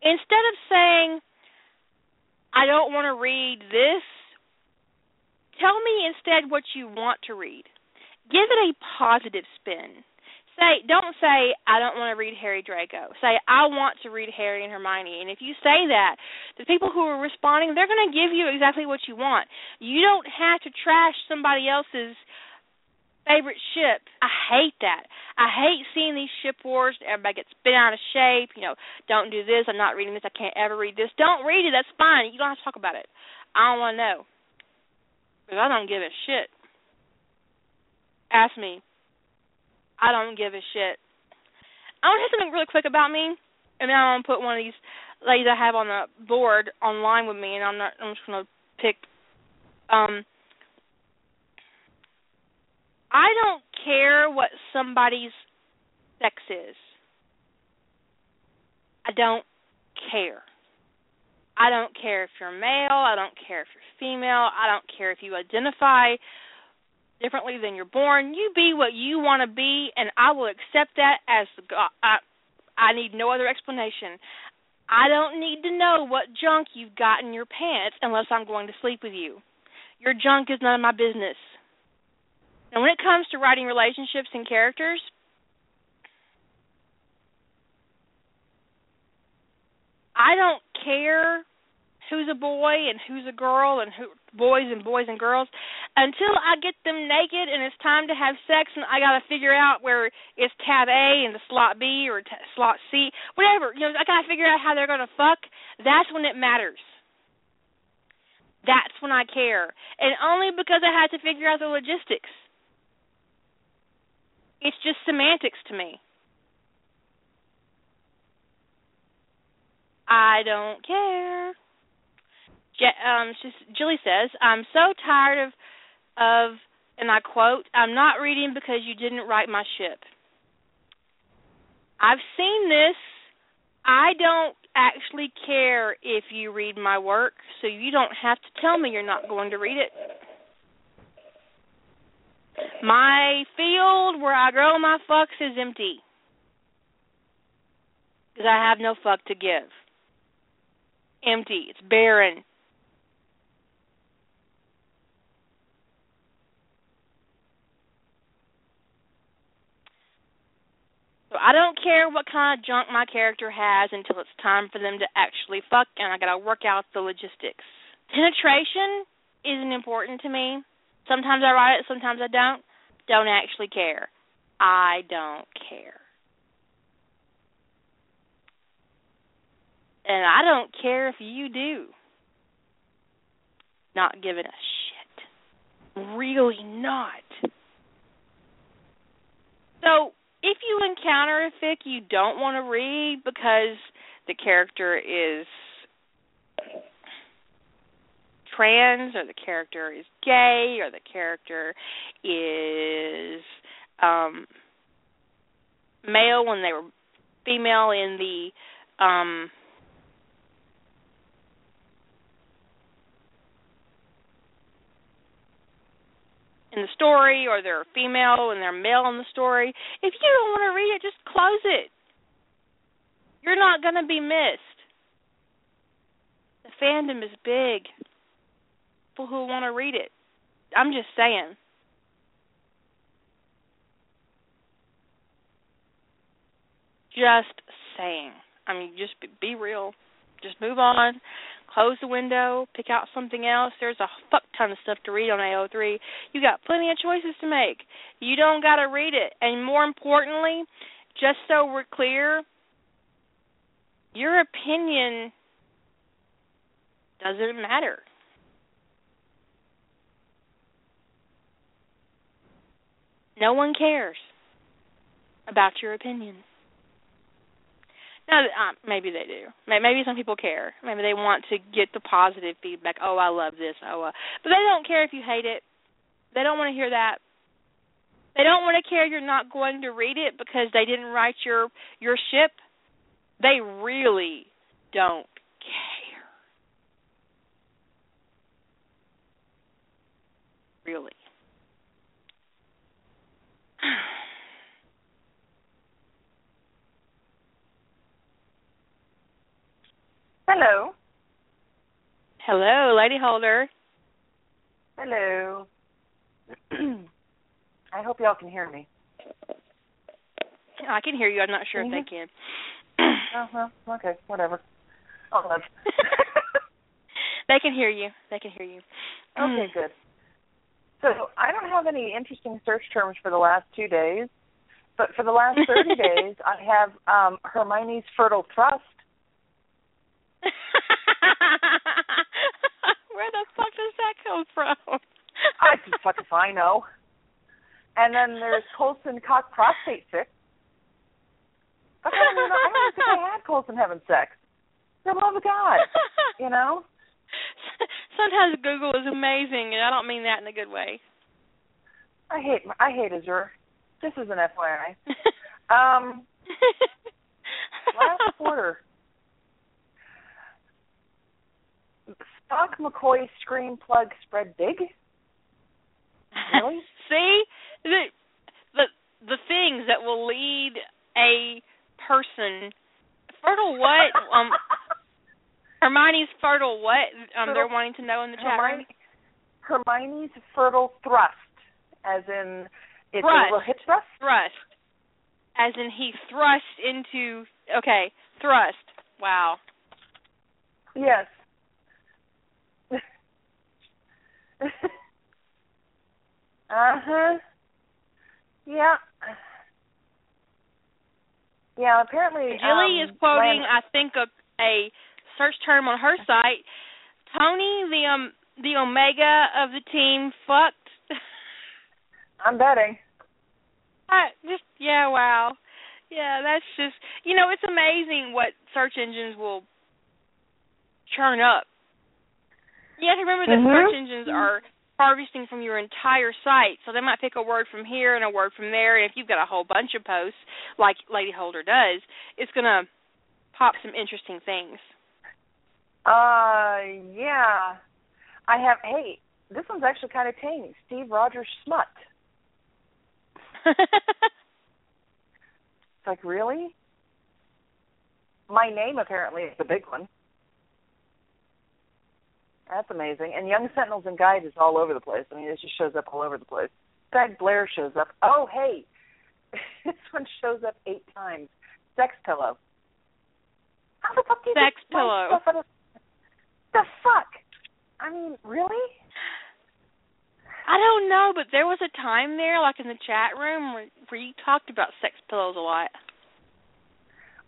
Instead of saying I don't want to read this. Tell me instead what you want to read. Give it a positive spin. Say, don't say I don't want to read Harry Draco. Say I want to read Harry and Hermione. And if you say that, the people who are responding, they're going to give you exactly what you want. You don't have to trash somebody else's favorite ship. I hate that. I hate seeing these ship wars. Everybody gets bent out of shape. You know, don't do this. I'm not reading this. I can't ever read this. Don't read it. That's fine. You don't have to talk about it. I don't want to know because I don't give a shit. Ask me. I don't give a shit. I want to say something really quick about me, and then I'm gonna put one of these ladies I have on the board online with me, and I'm not. I'm just gonna pick. Um, I don't care what somebody's sex is. I don't care. I don't care if you're male, I don't care if you're female, I don't care if you identify differently than you're born. You be what you want to be, and I will accept that as God. I, I need no other explanation. I don't need to know what junk you've got in your pants unless I'm going to sleep with you. Your junk is none of my business. And when it comes to writing relationships and characters, I don't care who's a boy and who's a girl and who boys and boys and girls until I get them naked and it's time to have sex and I got to figure out where it's tab A and the slot B or t- slot C, whatever. You know, I got to figure out how they're going to fuck. That's when it matters. That's when I care. And only because I had to figure out the logistics. It's just semantics to me. I don't care. Um, she's, Julie says, "I'm so tired of, of, and I quote, I'm not reading because you didn't write my ship. I've seen this. I don't actually care if you read my work, so you don't have to tell me you're not going to read it. My field where I grow my fucks is empty because I have no fuck to give. Empty. It's barren. So I don't care what kind of junk my character has until it's time for them to actually fuck, and I gotta work out the logistics. Penetration isn't important to me. Sometimes I write it, sometimes I don't. Don't actually care. I don't care. And I don't care if you do. Not giving a shit. Really not. So, if you encounter a fic you don't want to read because the character is trans or the character is gay or the character is um male when they were female in the um in the story or they're female and they're male in the story. If you don't want to read it, just close it. You're not going to be missed. The fandom is big. People who want to read it. I'm just saying. Just saying. I mean, just be real. Just move on close the window, pick out something else. There's a fuck ton of stuff to read on AO3. You got plenty of choices to make. You don't got to read it. And more importantly, just so we're clear, your opinion doesn't matter. No one cares about your opinion. No, um, maybe they do. Maybe some people care. Maybe they want to get the positive feedback. Oh, I love this. Oh, uh, but they don't care if you hate it. They don't want to hear that. They don't want to care you're not going to read it because they didn't write your your ship. They really don't care. Really. Hello. Hello, Lady Holder. Hello. I hope y'all can hear me. I can hear you. I'm not sure if they can. oh well, okay, whatever. Oh, they can hear you. They can hear you. Okay, good. So I don't have any interesting search terms for the last two days, but for the last thirty days, I have um Hermione's fertile thrust Where the fuck does that come from? I just fuck if I know. And then there's Coulson cock prostate fix. I don't even know. I don't think I had Coulson having sex. For the love of God, you know. Sometimes Google is amazing, and I don't mean that in a good way. I hate I hate Azure. This is an FYI. um, last quarter, Spock McCoy screen plug spread big? Really? See the the the things that will lead a person fertile what um Hermione's fertile what um they're wanting to know in the chat room. Hermione's fertile thrust, as in it's Thrust. a little hip thrust. Thrust, as in he thrust into okay thrust. Wow. Yes. uh huh. Yeah. Yeah. Apparently, Jilly um, is quoting, Lan- I think, a, a search term on her site. Tony, the um, the omega of the team, fucked. I'm betting. I just yeah, wow, yeah. That's just you know, it's amazing what search engines will churn up. You have to remember that Mhm. search engines are harvesting from your entire site, so they might pick a word from here and a word from there. And if you've got a whole bunch of posts, like Lady Holder does, it's gonna pop some interesting things. Uh, yeah. I have. Hey, this one's actually kind of tame. Steve Rogers Smut. It's like really. My name apparently is the big one. That's amazing. And Young Sentinels and Guide is all over the place. I mean, it just shows up all over the place. Guide Blair shows up. Oh, hey, this one shows up eight times. Sex pillow. How the fuck do you Sex pillow. stuff of- The fuck? I mean, really? I don't know, but there was a time there, like in the chat room, where where you talked about sex pillows a lot.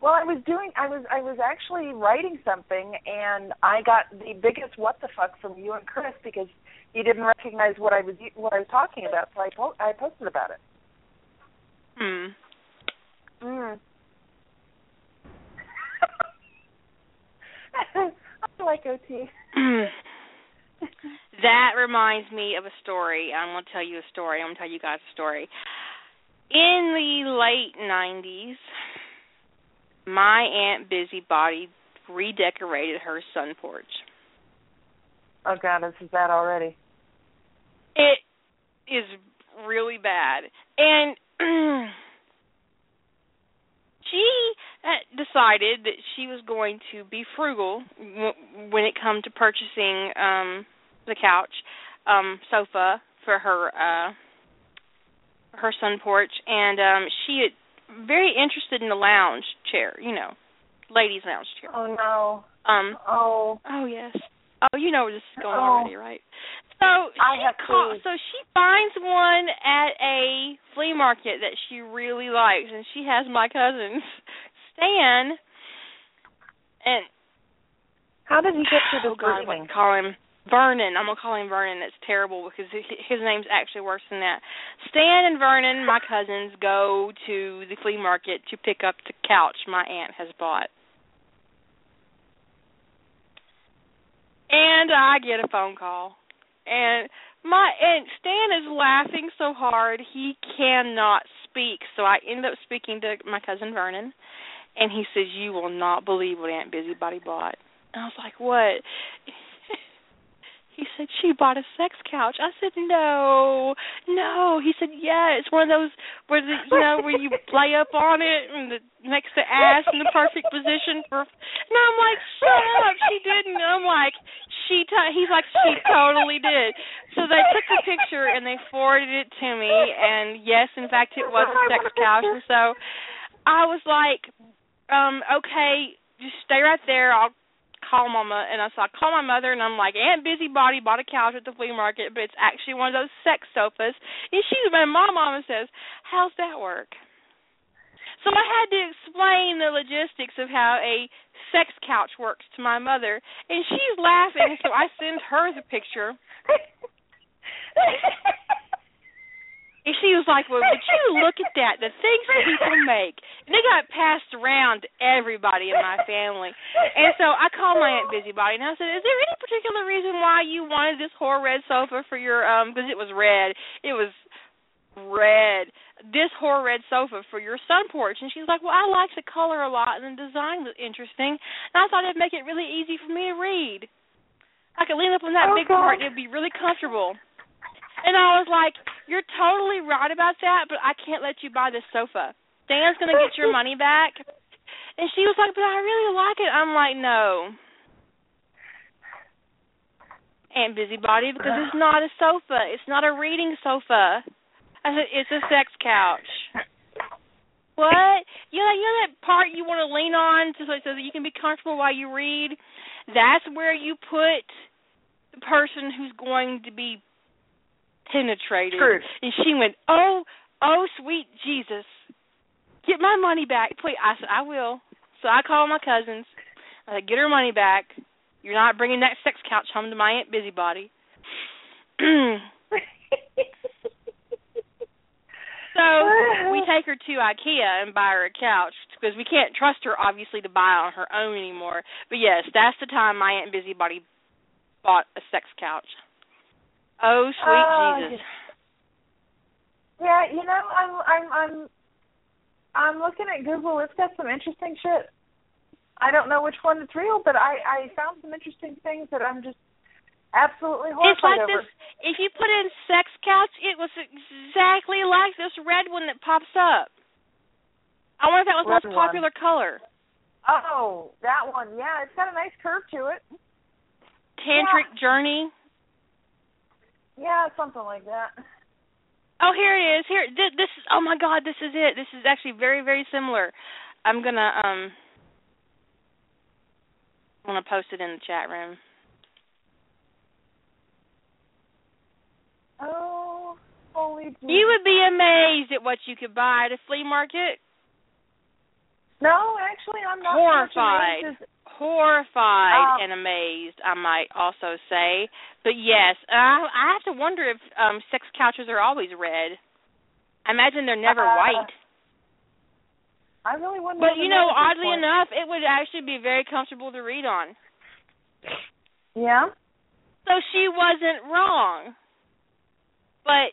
Well, I was doing. I was. I was actually writing something, and I got the biggest what the fuck from you and Chris because you didn't recognize what I was what I was talking about. So I po- I posted about it. Hmm. Mm. I like OT. that reminds me of a story. I'm going to tell you a story. I'm going to tell you guys a story. In the late 90s, my Aunt Busybody redecorated her sun porch. Oh God, this is bad already. It is really bad. And she uh, decided that she was going to be frugal when it come to purchasing um the couch um sofa for her uh her sun porch and um she had very interested in the lounge chair, you know, ladies lounge chair. Oh no. Um Oh. oh yes. Oh, you know where this is going Oh. already, right? So I she have call, so she finds one at a flea market that she really likes, and she has my cousin Stan. And How did he get to oh this God, what call him Vernon. I'm gonna call him Vernon. That's terrible because hi- his name's actually worse than that. Stan and Vernon, my cousins, go to the flea market to pick up the couch my aunt has bought. And I get a phone call. And my and Stan is laughing so hard he cannot speak. So I end up speaking to my cousin Vernon and he says, You will not believe what Aunt Busybody bought. And I was like, What? He said she bought a sex couch. I said no, no. He said yeah. It's one of those where the you know where you lay up on it and the next to ass in the perfect position for. And I'm like, shut up. She didn't. I'm like, she. T-. He's like, she totally did. So they took the picture and they forwarded it to me. And yes, in fact, it was a sex couch. And so I was like, um, okay, just stay right there. I'll call mama and I so I call my mother and I'm like, Aunt Busybody bought a couch at the flea market, but it's actually one of those sex sofas. And she's my mama says, How's that work? So I had to explain the logistics of how a sex couch works to my mother and she's laughing so I send her the picture and she was like, Well, would you look at that? The things that people make. And they got passed around to everybody in my family. And so I called my Aunt Busybody and I said, Is there any particular reason why you wanted this whole red sofa for your um because it was red. It was red. This whole red sofa for your sun porch and she's like, Well, I like the color a lot and the design was interesting and I thought it'd make it really easy for me to read. I could lean up on that Oh, big God. part and it'd be really comfortable. And I was like, You're totally right about that, but I can't let you buy this sofa. Dan's gonna get your money back. And she was like, But I really like it. I'm like, No. Aunt Busybody, because it's not a sofa. It's not a reading sofa. I said, It's a sex couch. What? You know, you know that part you want to lean on so, so that you can be comfortable while you read? That's where you put the person who's going to be penetrated. Screwed. And she went, "Oh, oh, sweet Jesus, get my money back, please." I said, "I will." So I called my cousins. I said, "Get her money back. You're not bringing that sex couch home to my aunt Busybody." so we take her to IKEA and buy her a couch because we can't trust her obviously to buy on her own anymore. But yes, that's the time my aunt Busybody bought a sex couch. Oh sweet Oh, Jesus! Yeah, you know, I'm I'm I'm I'm looking at Google. It's got some interesting shit. I don't know which one is real, but I I found some interesting things that I'm just absolutely It's horrified like over. this. If you put in sex couch, it was exactly like this red one that pops up. I wonder if that was the most one. popular color. Oh, that one. Yeah, it's got a nice curve to it. Tantric Journey. Yeah, something like that. Oh, here it is. Here, this, this is. Oh my God, this is it. This is actually very, very similar. I'm gonna um. I'm gonna post it in the chat room. Oh, holy Jesus. You would be amazed at what you could buy at a flea market. No, actually, I'm not Horrified. Horrified Oh. and amazed, I might also say. But yes, I I have to wonder if um sex couches are always red. I imagine they're never Uh, white. I really wouldn't. But you know, oddly point. enough, it would actually be very comfortable to read on. Yeah. So she wasn't wrong. But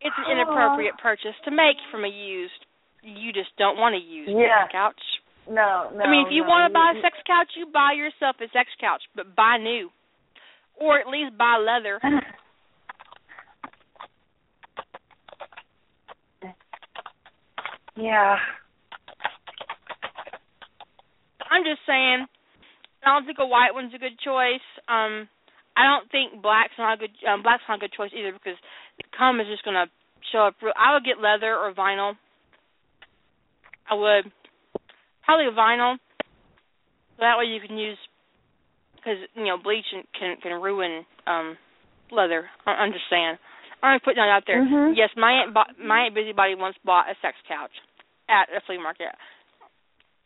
it's an inappropriate purchase to make from a used. You just don't want a used Yeah. couch. No, no. I mean, if you no, want to buy a sex couch, you buy yourself a sex couch, but buy new, or at least buy leather. yeah. I'm just saying. I don't think a white one's a good choice. Um, I don't think black's not a good. Um, black's not a good choice either because the cum is just gonna show up. Real, I would get leather or vinyl. I would probably vinyl. That way you can use because you know bleach can can ruin um leather. I- saying. I'm putting that out there. Mhm. Yes, my aunt bought, my aunt Busybody once bought a sex couch at a flea market.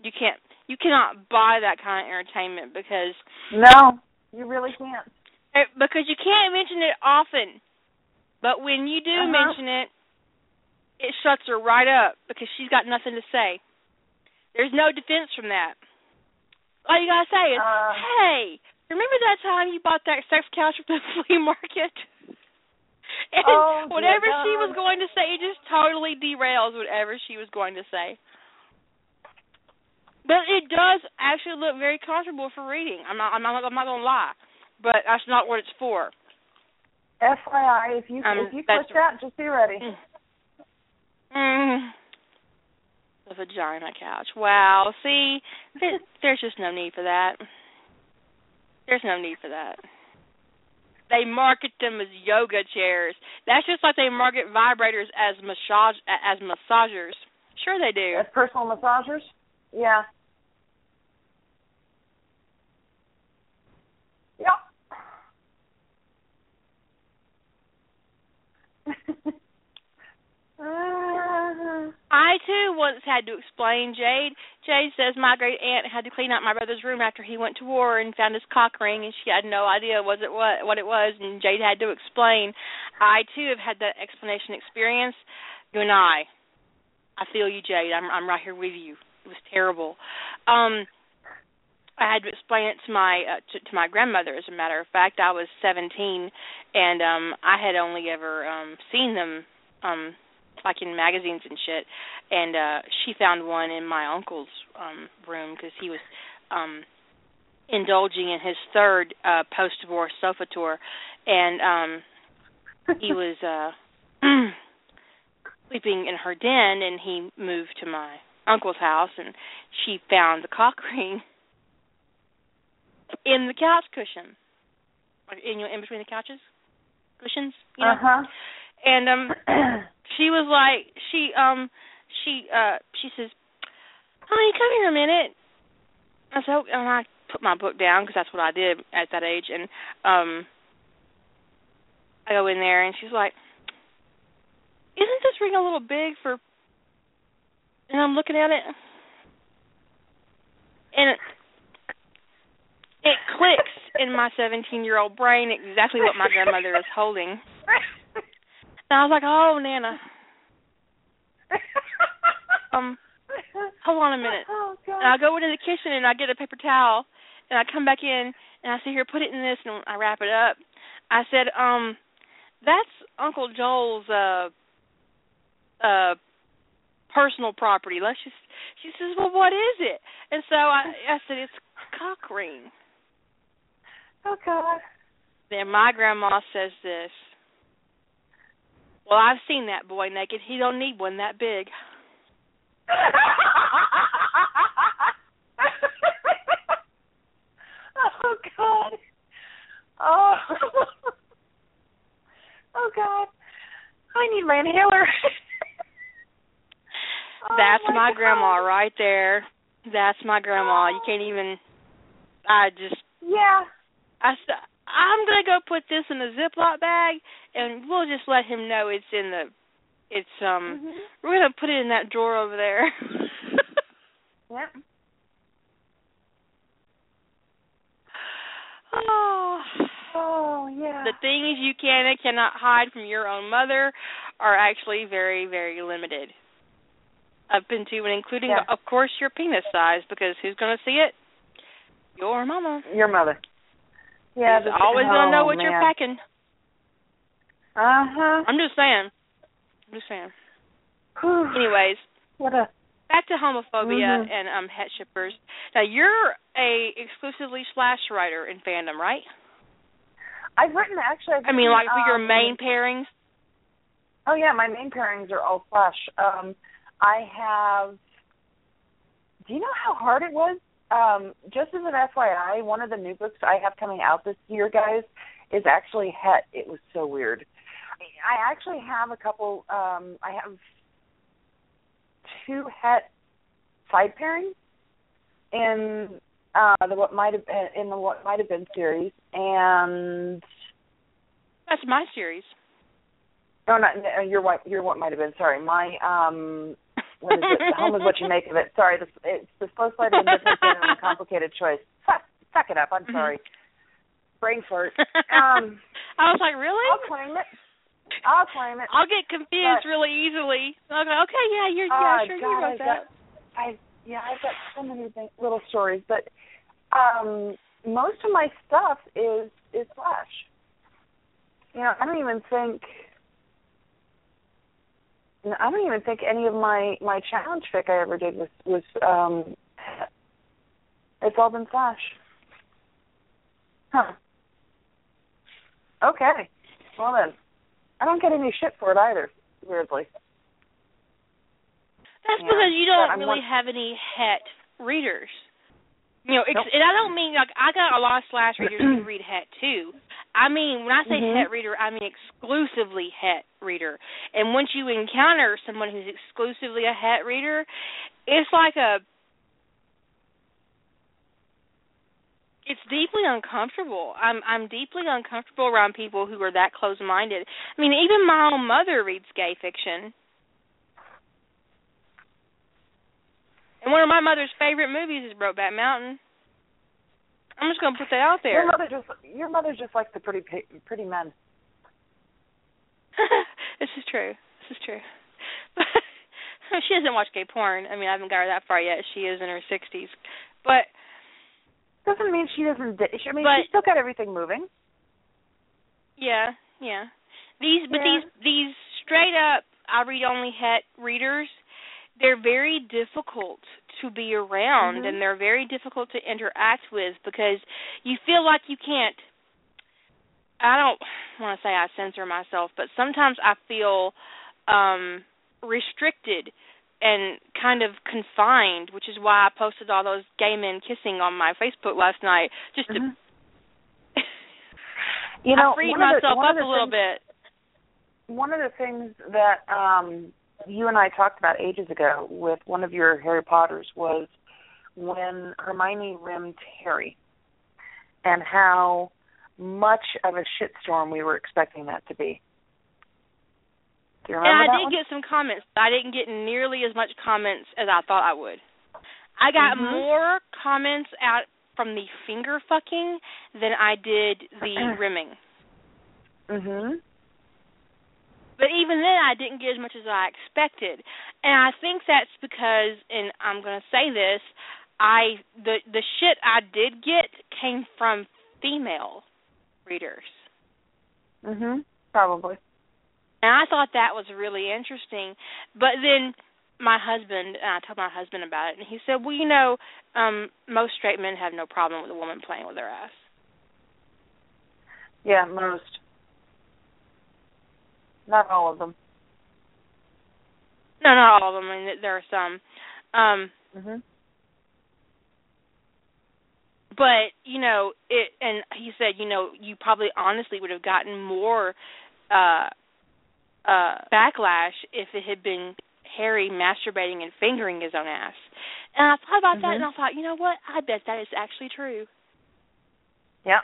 You can't you cannot buy that kind of entertainment because No, you really can't. eh, because you can't mention it often. But when you do Uh-huh. mention it, it shuts her right up because she's got nothing to say. There's no defense from that. All you gotta say is, Uh. "Hey, remember that time you bought that sex couch at the flea market?" And Oh, whatever she was going to say, it just totally derails whatever she was going to say. But it does actually look very comfortable for reading. I'm not. I'm not. I'm not gonna lie. But that's not what it's for. FYI, if you Um, if you click that, just be ready. Mm. Mm. The vagina couch. Wow. See, there, there's just no need for that. There's no need for that. They market them as yoga chairs. That's just like they market vibrators as massage as massagers. Sure they do. As personal massagers, yeah. Yep. Uh, I too once had to explain Jade. Jade says my great aunt had to clean out my brother's room after he went to war and found his cock ring, and she had no idea was it what what it was, and Jade had to explain. I too have had that explanation experience. You and I, I feel you, Jade. I'm I'm right here with you. It was terrible. Um, I had to explain it to my uh, to, to my grandmother. As a matter of fact, I was 17, and um, I had only ever um, seen them. Um, like in magazines and shit and uh she found one in my uncle's um room because he was um indulging in his third uh post-divorce sofa tour, and um he was uh sleeping in her den, and he moved to my uncle's house, and she found the cock ring in the couch cushion, in in between the couches cushions, you know. Uh-huh. And um she was like she um she uh she says, "Honey, come here a minute." I said, "Okay," and I put my book down because that's what I did at that age and um I go in there and she's like, "Isn't this ring a little big for?" And I'm looking at it, and it, it clicks in my 17 year old brain exactly what my grandmother is holding. And I was like, "Oh, Nana, um, hold on a minute." Oh. And I go into the kitchen and I get a paper towel and I come back in and I say, "Here, put it in this," and I wrap it up. I said, "Um, that's Uncle Joel's uh uh personal property. Let's just." She says, "Well, what is it?" And so I, I said, "It's cock ring." oh, God. Then my grandma says this. Well, I've seen that boy naked. He don't need one that big. oh God. Oh. Oh God. I need my inhaler. Oh, That's my God. grandma right there. That's my grandma. You can't even. I just. Yeah. I. I'm gonna go put this in a Ziploc bag, and we'll just let him know it's in the. It's um. Mhm. We're gonna put it in that drawer over there. Yep. oh. Oh yeah. The things you can and cannot hide from your own mother are actually very, very limited. Up into and including, Yeah. of course, your penis size, because who's going to see it? Your mama. Your mother. Yeah. This- always to know what you're packing. Uh huh. I'm just saying. I'm just saying. Whew. Anyways, What a. back to homophobia Mhm. and um het shippers. Now you're a exclusively slash writer in fandom, right? I've written actually. I've I mean, like for your um, main pairings. Oh yeah, my main pairings are all slash. Um, I have. Do you know how hard it was? Um, just as an FYI, one of the new books I have coming out this year, guys, is actually Het. It was so weird. I actually have a couple. Um, I have two Het side pairings in uh, the what might have been in the what might have been series, and That's my series. No, not uh, you're what you're what might have been. Sorry, my um, what is it? Home is what you make of it. Sorry, the, it's the slow slide of indifference and a complicated choice. Fuck, suck it up. I'm sorry. Brain fart. Um, I was like, really? I'll claim it. I'll claim it. I'll get confused But- really easily. Okay, okay, yeah, you're yeah, Oh, sure God, you wrote I've that. got, I yeah, I've got so many thing, little stories, but um, most of my stuff is is slash. You know, I don't even think. I don't even think any of my my challenge fic I ever did was was um. It's all been slash. Huh. Okay. Well then, I don't get any shit for it either. Weirdly. That's Yeah, because you don't really one- have any het readers. You know, ex- Nope. and I don't mean like I got a lot of slash readers who read het too. I mean, when I say Mhm. het reader, I mean exclusively het reader. And once you encounter someone who's exclusively a het reader, it's like a it's deeply uncomfortable. I'm I'm deeply uncomfortable around people who are that close minded. I mean, even my own mother reads gay fiction. And one of my mother's favorite movies is Brokeback Mountain. I'm just gonna put that out there. Your mother just your mother just likes the pretty pretty men. this is true. This is true. she doesn't watch gay porn. I mean, I haven't got her that far yet. She is in her sixties, but Doesn't mean she doesn't. di- I mean, But- she's still got everything moving. yeah, yeah. These, but Yeah. these, these straight up, I read only het readers. They're very difficult to be around Mhm. and they're very difficult to interact with because you feel like you can't I don't want to say I censor myself, but sometimes I feel um restricted and kind of confined, which is why I posted all those gay men kissing on my Facebook last night just to Mhm. You know, I freed of the- myself up a little things- bit. one of the things that um you and I talked about ages ago with one of your Harry Potters was when Hermione rimmed Harry and how much of a shitstorm we were expecting that to be. Do you And I did one? get some comments. but I didn't get nearly as much comments as I thought I would. I got Mhm. more comments out from the finger fucking than I did the rimming. Mhm. But even then, I didn't get as much as I expected, and I think that's because, and I'm going to say this, I the the shit I did get came from female readers, Mhm. Probably. and I thought that was really interesting. But then my husband, and I told my husband about it, and he said, "Well, you know, um most straight men have no problem with a woman playing with their ass." Yeah, most. Not all of them. No, not all of them. I mean, there are some. Um Mhm. but you know it and he said you know you probably honestly would have gotten more uh uh backlash if it had been harry masturbating and fingering his own ass and i thought about that Mhm. and i thought you know what i bet that is actually true Yeah.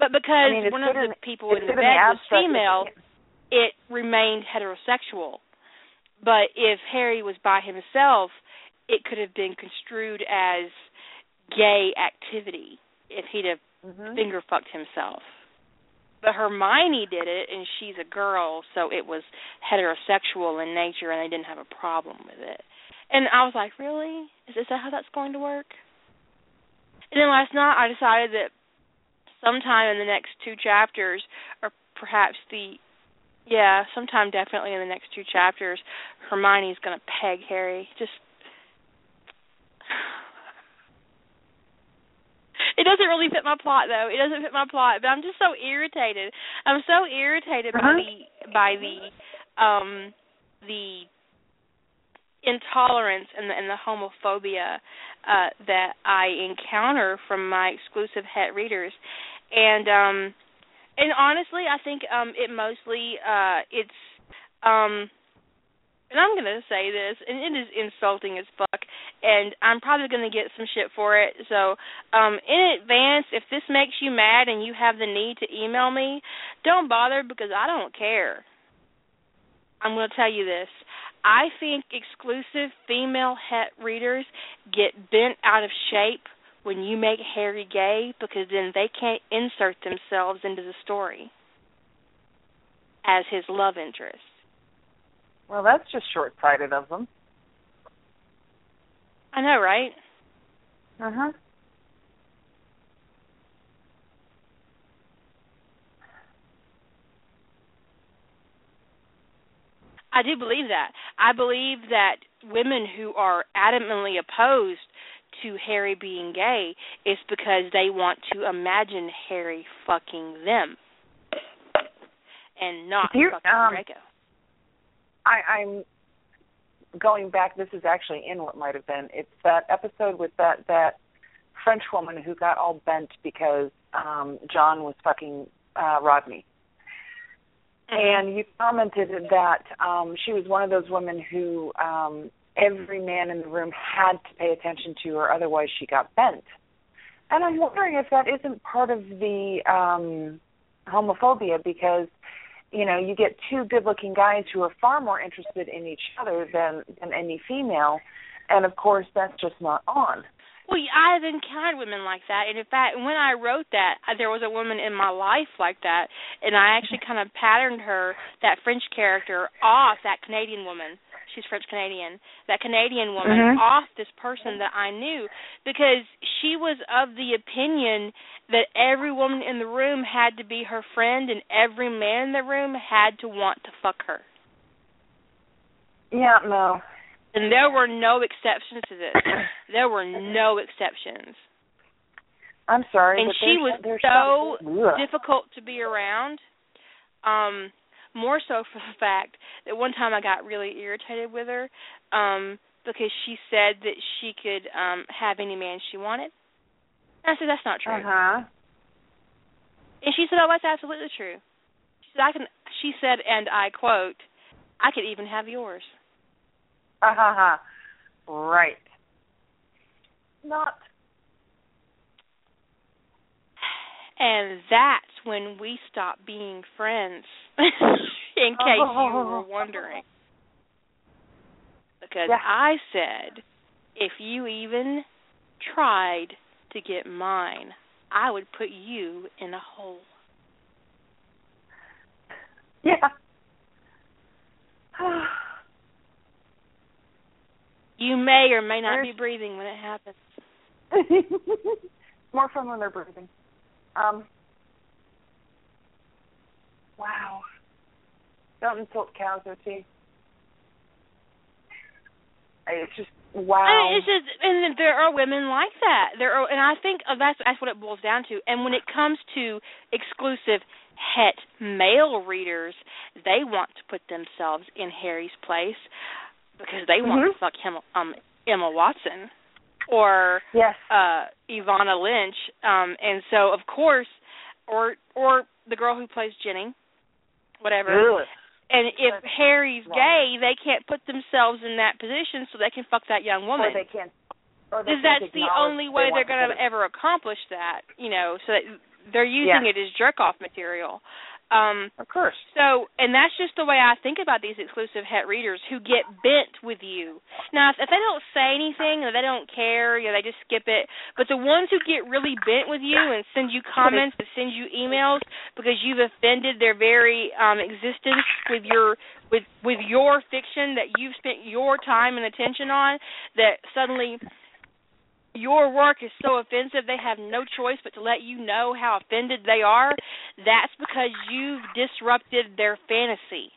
But because I mean, one of the in- people in the bed the was female it? remained heterosexual but if harry was by himself it could have been construed as gay activity if he'd have Mhm. finger fucked himself. But Hermione did it, and she's a girl, so it was heterosexual in nature, and they didn't have a problem with it. And I was like, really? Is, is that how that's going to work? And then last night, I decided that sometime in the next two chapters, or perhaps the, yeah, sometime definitely in the next two chapters, Hermione's going to peg Harry. Just It doesn't really fit my plot though. It doesn't fit my plot, but I'm just so irritated. I'm so irritated by Uh-huh. the by the um the intolerance and the and the homophobia uh that I encounter from my exclusive het readers. And um and honestly, I think um it mostly uh it's um and I'm to say this, and it is insulting as fuck, and I'm probably to get some shit for it. So, um, in advance, if this makes you mad and you have the need to email me, don't bother because I don't care. I'm to tell you this. I think exclusive female het readers get bent out of shape when you make Harry gay because then they can't insert themselves into the story as his love interest. Well, that's just short-sighted of them. I know, right? Uh huh. I do believe that. I believe that women who are adamantly opposed to Harry being gay is because they want to imagine Harry fucking them and not Here- fucking um, Draco. I, I'm going back. This is actually in what might have been. It's that episode with that that French woman who got all bent because um John was fucking uh Rodney. And you commented that um she was one of those women who um every man in the room had to pay attention to or otherwise she got bent. And I'm wondering if that isn't part of the um homophobia because you know, you get two good looking guys who are far more interested in each other than than any female and of course that's just not on. Well, I have encountered women like that, and in fact, when I wrote that, uh, there was a woman in my life like that, and I actually kind of patterned her, that French character, off that Canadian woman. She's French Canadian. That Canadian woman Mhm. off this person that I knew because she was of the opinion that every woman in the room had to be her friend, and every man in the room had to want to fuck her. Yeah, no. And there were no exceptions to this. There were no exceptions. I'm sorry, and but she was so difficult to be around. Um, more so for the fact that one time I got really irritated with her, um, because she said that she could um have any man she wanted. And I said that's not true. Uh-huh. And she said, "Oh, that's absolutely true." She said, "I can." She said, and I quote, "I could even have yours." Uh-huh. Right. Not And that's when we stopped being friends. In case you were wondering. Because Yeah. I said, if you even tried to get mine, I would put you in a hole. Yeah. You may or may not There's- be breathing when it happens. More fun when they're breathing. Um. Wow. Don't insult cows, OT. It's just wow. I mean, it's just, and there are women like that. There are, and I think uh, that's that's what it boils down to. And when it comes to exclusive het male readers, they want to put themselves in Harry's place because they want Mhm. to fuck him, um, Emma Watson or yes. uh Evanna Lynch. Um, and so of course, or or the girl who plays Ginny, whatever. And if That's Harry's wrong. gay, they can't put themselves in that position so they can fuck that young woman. Or they can't. They Because that's the only way they're going to to. ever accomplish that, you know. So that they're using Yeah. it as jerk off material. Um, Of course. so, and that's just the way I think about these exclusive het readers who get bent with you. Now, if, if they don't say anything or they don't care, you know, they just skip it. But the ones who get really bent with you and send you comments and send you emails because you've offended their very um, existence with your with with your fiction that you've spent your time and attention on, that suddenly your work is so offensive they have no choice but to let you know how offended they are, that's because you've disrupted their fantasy.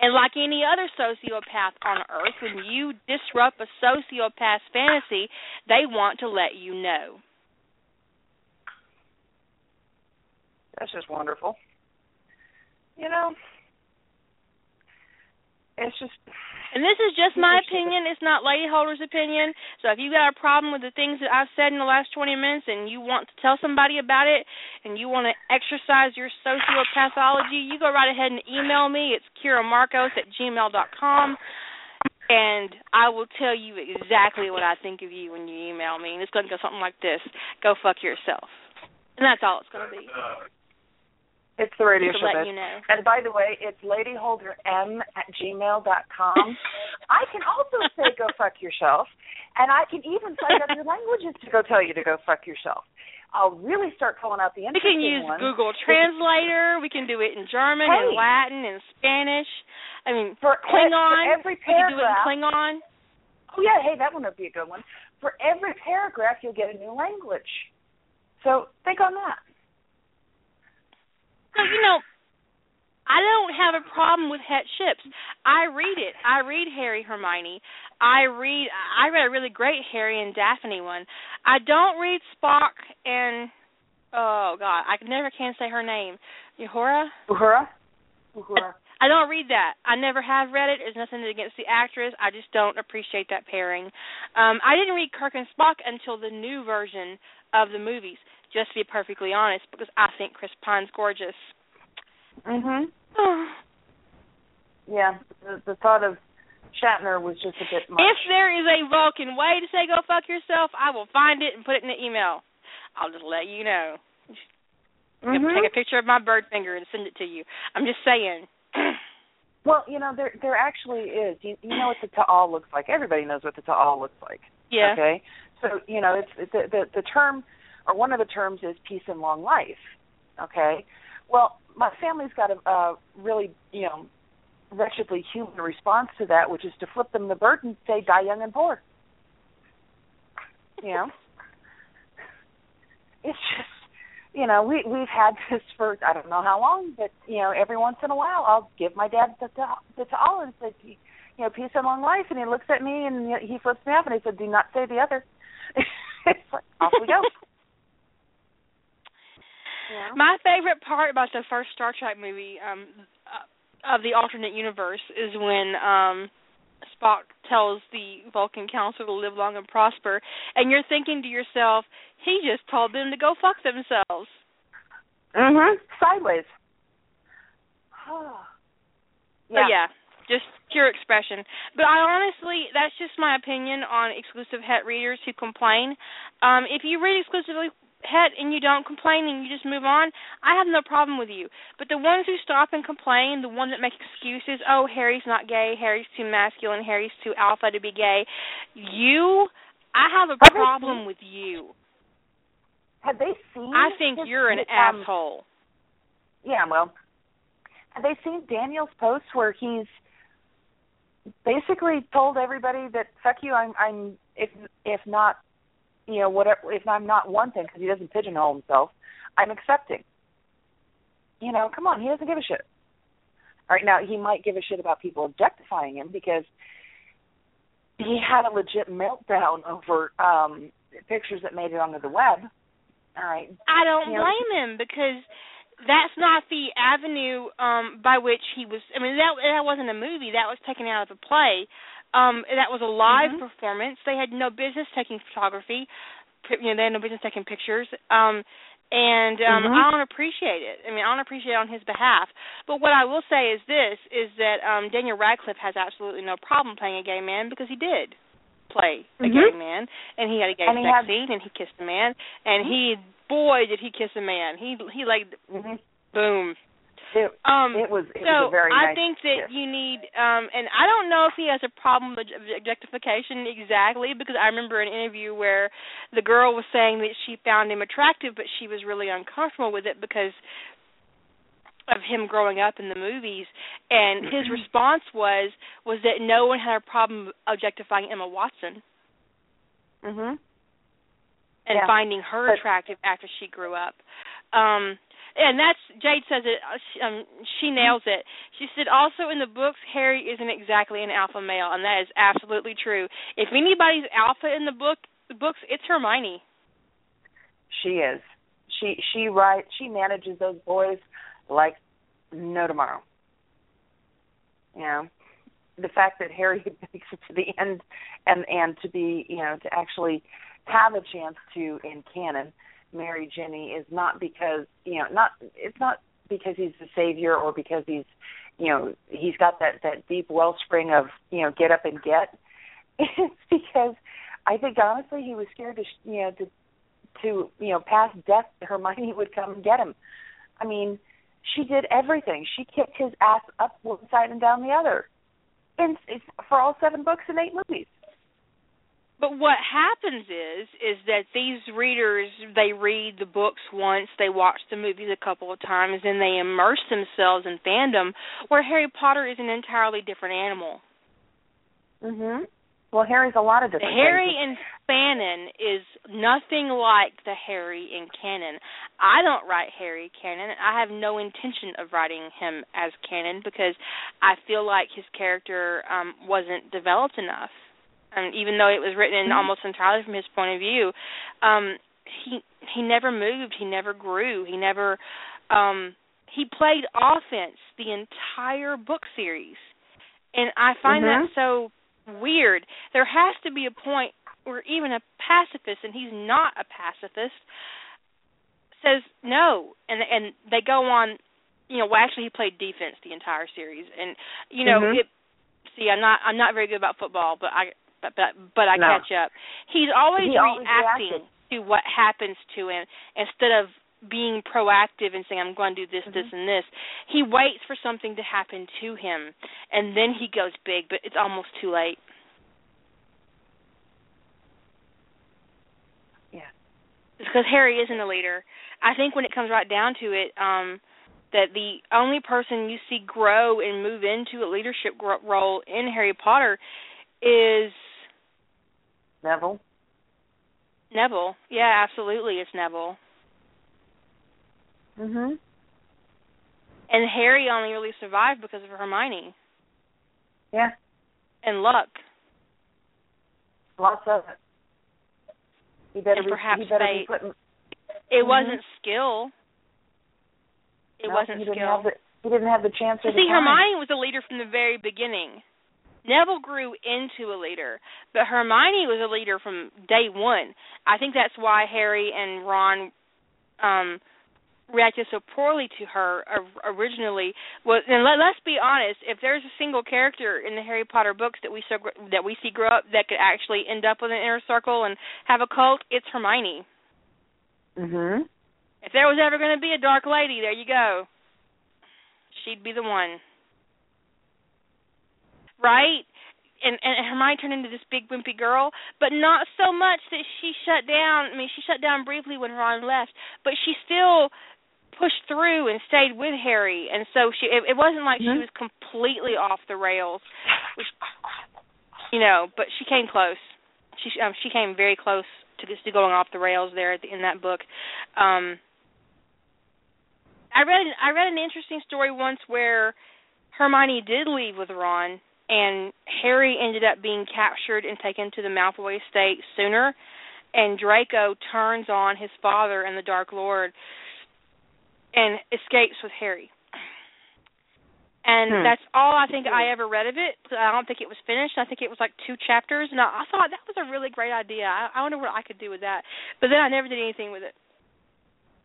And like any other sociopath on earth, when you disrupt a sociopath's fantasy, they want to let you know. That's just wonderful. You know, it's just. And this is just my opinion. It's not Lady Holder's opinion. So if you got a problem with the things that I've said in the last 20 minutes and you want to tell somebody about it and you want to exercise your sociopathology, you go right ahead and email me. It's Kira Marcos at gmail.com. And I will tell you exactly what I think of you when you email me. And it's going to go something like this Go fuck yourself. And that's all it's going to be. It's the radio to show. let you know. And by the way, it's ladyholderm at gmail dot com. I can also say go fuck yourself, and I can even find other languages to go tell you to go fuck yourself. I'll really start calling out the internet. We can use ones. Google Translator. We can do it in German and Hey. Latin and Spanish. I mean, for Klingon. For every we can do it in. Klingon. Oh yeah, hey, that one would be a good one. For every paragraph, you'll get a new language. So think on that. So you know, I don't have a problem with het ships. I read it. I read Harry Hermione. I read. I read a really great Harry and Daphne one. I don't read Spock and oh god, I never can say her name. Uhura. Uhura. Uhura. I don't read that. I never have read it. There's nothing against the actress. I just don't appreciate that pairing. Um, I didn't read Kirk and Spock until the new version of the movies, just to be perfectly honest, because I think Chris Pine's gorgeous. Mhm. Yeah, the, the thought of Shatner was just a bit much. if there is a Vulcan way to say go fuck yourself, I will find it and put it in the email. I'll just let you know. Mm-hmm. Take a picture of my bird finger and send it to you. I'm just saying. Well, you know, there there actually is. You, you know what the ta'al looks like. Everybody knows what the ta'al looks like. yeah. Okay. So you know, it's the, the the term, or one of the terms is peace and long life. Okay. Well, my family's got a, a really you know wretchedly human response to that, which is to flip them the bird and say die young and poor. You know. It's just you know, we we've had this for I don't know how long, but you know, every once in a while I'll give my dad the the, the ta'al and say, you know, peace and long life. And he looks at me and he flips me off and he said, do not say the other. it's like, off we go. Yeah. My favorite part about the first Star Trek movie um uh, of the alternate universe is when um Spock tells the Vulcan Council to live long and prosper, and you're thinking to yourself, he just told them to go fuck themselves. Mhm. Sideways. yeah. yeah, just pure expression. But I honestly, that's just my opinion on exclusive het readers who complain. Um, if you read exclusively het and you don't complain and you just move on, I have no problem with you. But the ones who stop and complain, the ones that make excuses, oh, Harry's not gay, Harry's too masculine, Harry's too alpha to be gay, you, I have a problem with you. Have they seen? I think his, you're an um, asshole. Yeah, well, have they seen Daniel's posts where he's basically told everybody that fuck you, I'm, I'm if if not you know, whatever. If I'm not one thing, because he doesn't pigeonhole himself, I'm accepting. You know, come on, he doesn't give a shit. All right, now he might give a shit about people objectifying him because he had a legit meltdown over um pictures that made it onto the web. All right. I don't you know, blame him because that's not the avenue um by which he was I mean that that wasn't a movie, that was taken out of a play. Um, that was a live mm-hmm. performance. They had no business taking photography. You know, they had no business taking pictures. Um, and um mm-hmm. I don't appreciate it. I mean, I don't appreciate it on his behalf. But what I will say is this: is that um Daniel Radcliffe has absolutely no problem playing a gay man because he did play a mm-hmm. gay man, and he had a gay and sex had... scene, and he kissed a man, and mm-hmm. he boy did he kiss a man. He he like mm-hmm. boom it, um, it was it so was very I nice think that you need, um, and I don't know if he has a problem with objectification exactly because I remember an interview where the girl was saying that she found him attractive, but she was really uncomfortable with it because of him growing up in the movies. And his response was was that no one had a problem objectifying Emma Watson. Mhm and yeah. finding her attractive after she grew up. Um and that's Jade says it. Uh, um, she nails it. She said also in the books, Harry isn't exactly an alpha male, and that is absolutely true. If anybody's alpha in the book, the books, it's Hermione. She is. She she writes. She manages those boys like no tomorrow. You know, the fact that Harry makes it to the end, and and to be you know to actually have a chance to in canon marry Ginny is not because you know not it's not because he's the savior or because he's you know he's got that that deep wellspring of you know get up and get it's because I think honestly he was scared to you know to to you know past death Hermione would come and get him. I mean, she did everything. She kicked his ass up one side and down the other, and it's for all seven books and eight movies. But what happens is is that these readers they read the books once, they watch the movies a couple of times, and they immerse themselves in fandom. Where Harry Potter is an entirely different animal. Mhm. Well, Harry's a lot of different. The Harry things. in Fanon is nothing like the Harry in canon. I don't write Harry canon. I have no intention of writing him as canon because I feel like his character um wasn't developed enough um, even though it was written in mm-hmm. almost entirely from his point of view, um, he he never moved, he never grew, he never um, he played offense the entire book series, and I find mm-hmm. that so weird. There has to be a point where even a pacifist, and he's not a pacifist, says no, and and they go on. You know, well, actually, he played defense the entire series, and you know, mm-hmm. it see i'm not i'm not very good about football but i but but, but I no. catch up. He's always he reacting always to what happens to him instead of being proactive and saying I'm going to do this, mm-hmm. this, and this. He waits for something to happen to him, and then he goes big, but it's almost too late. Yeah, because Harry isn't a leader. I think when it comes right down to it, um, that the only person you see grow and move into a leadership role in Harry Potter is Neville. Neville. Yeah, absolutely, it's Neville. Mhm. And Harry only really survived because of Hermione. Yeah. and luck. Lots of it. He better And be, perhaps he better fate. be putting. It Mhm. wasn't skill. It no, wasn't he didn't skill. Have the, he didn't have the chance or See. Hermione was a leader from the very beginning. Neville grew into a leader, but Hermione was a leader from day one. I think that's why Harry and Ron um reacted so poorly to her originally. Was and let, let's be honest, if there's a single character in the Harry Potter books that we so that we see grow up that could actually end up with an inner circle and have a cult, it's Hermione. Mhm. If there was ever going to be a dark lady, there you go. She'd be the one. Right? And and Hermione turned into this big wimpy girl, but not so much that she shut down. I mean, she shut down briefly when Ron left, but she still pushed through and stayed with Harry. And so she it, it wasn't like she Mhm. was completely off the rails, which you know, but she came close. She um, she came very close to this to going off the rails there at the, in that book. Um I read I read an interesting story once where Hermione did leave with Ron and Harry ended up being captured and taken to the Malfoy estate sooner and Draco turns on his father and the Dark Lord and escapes with Harry. And Hmm. that's all I think I ever read of it. I don't think it was finished. I think it was like two chapters, and I, I thought that was a really great idea. I, I wonder what I could do with that. But then I never did anything with it.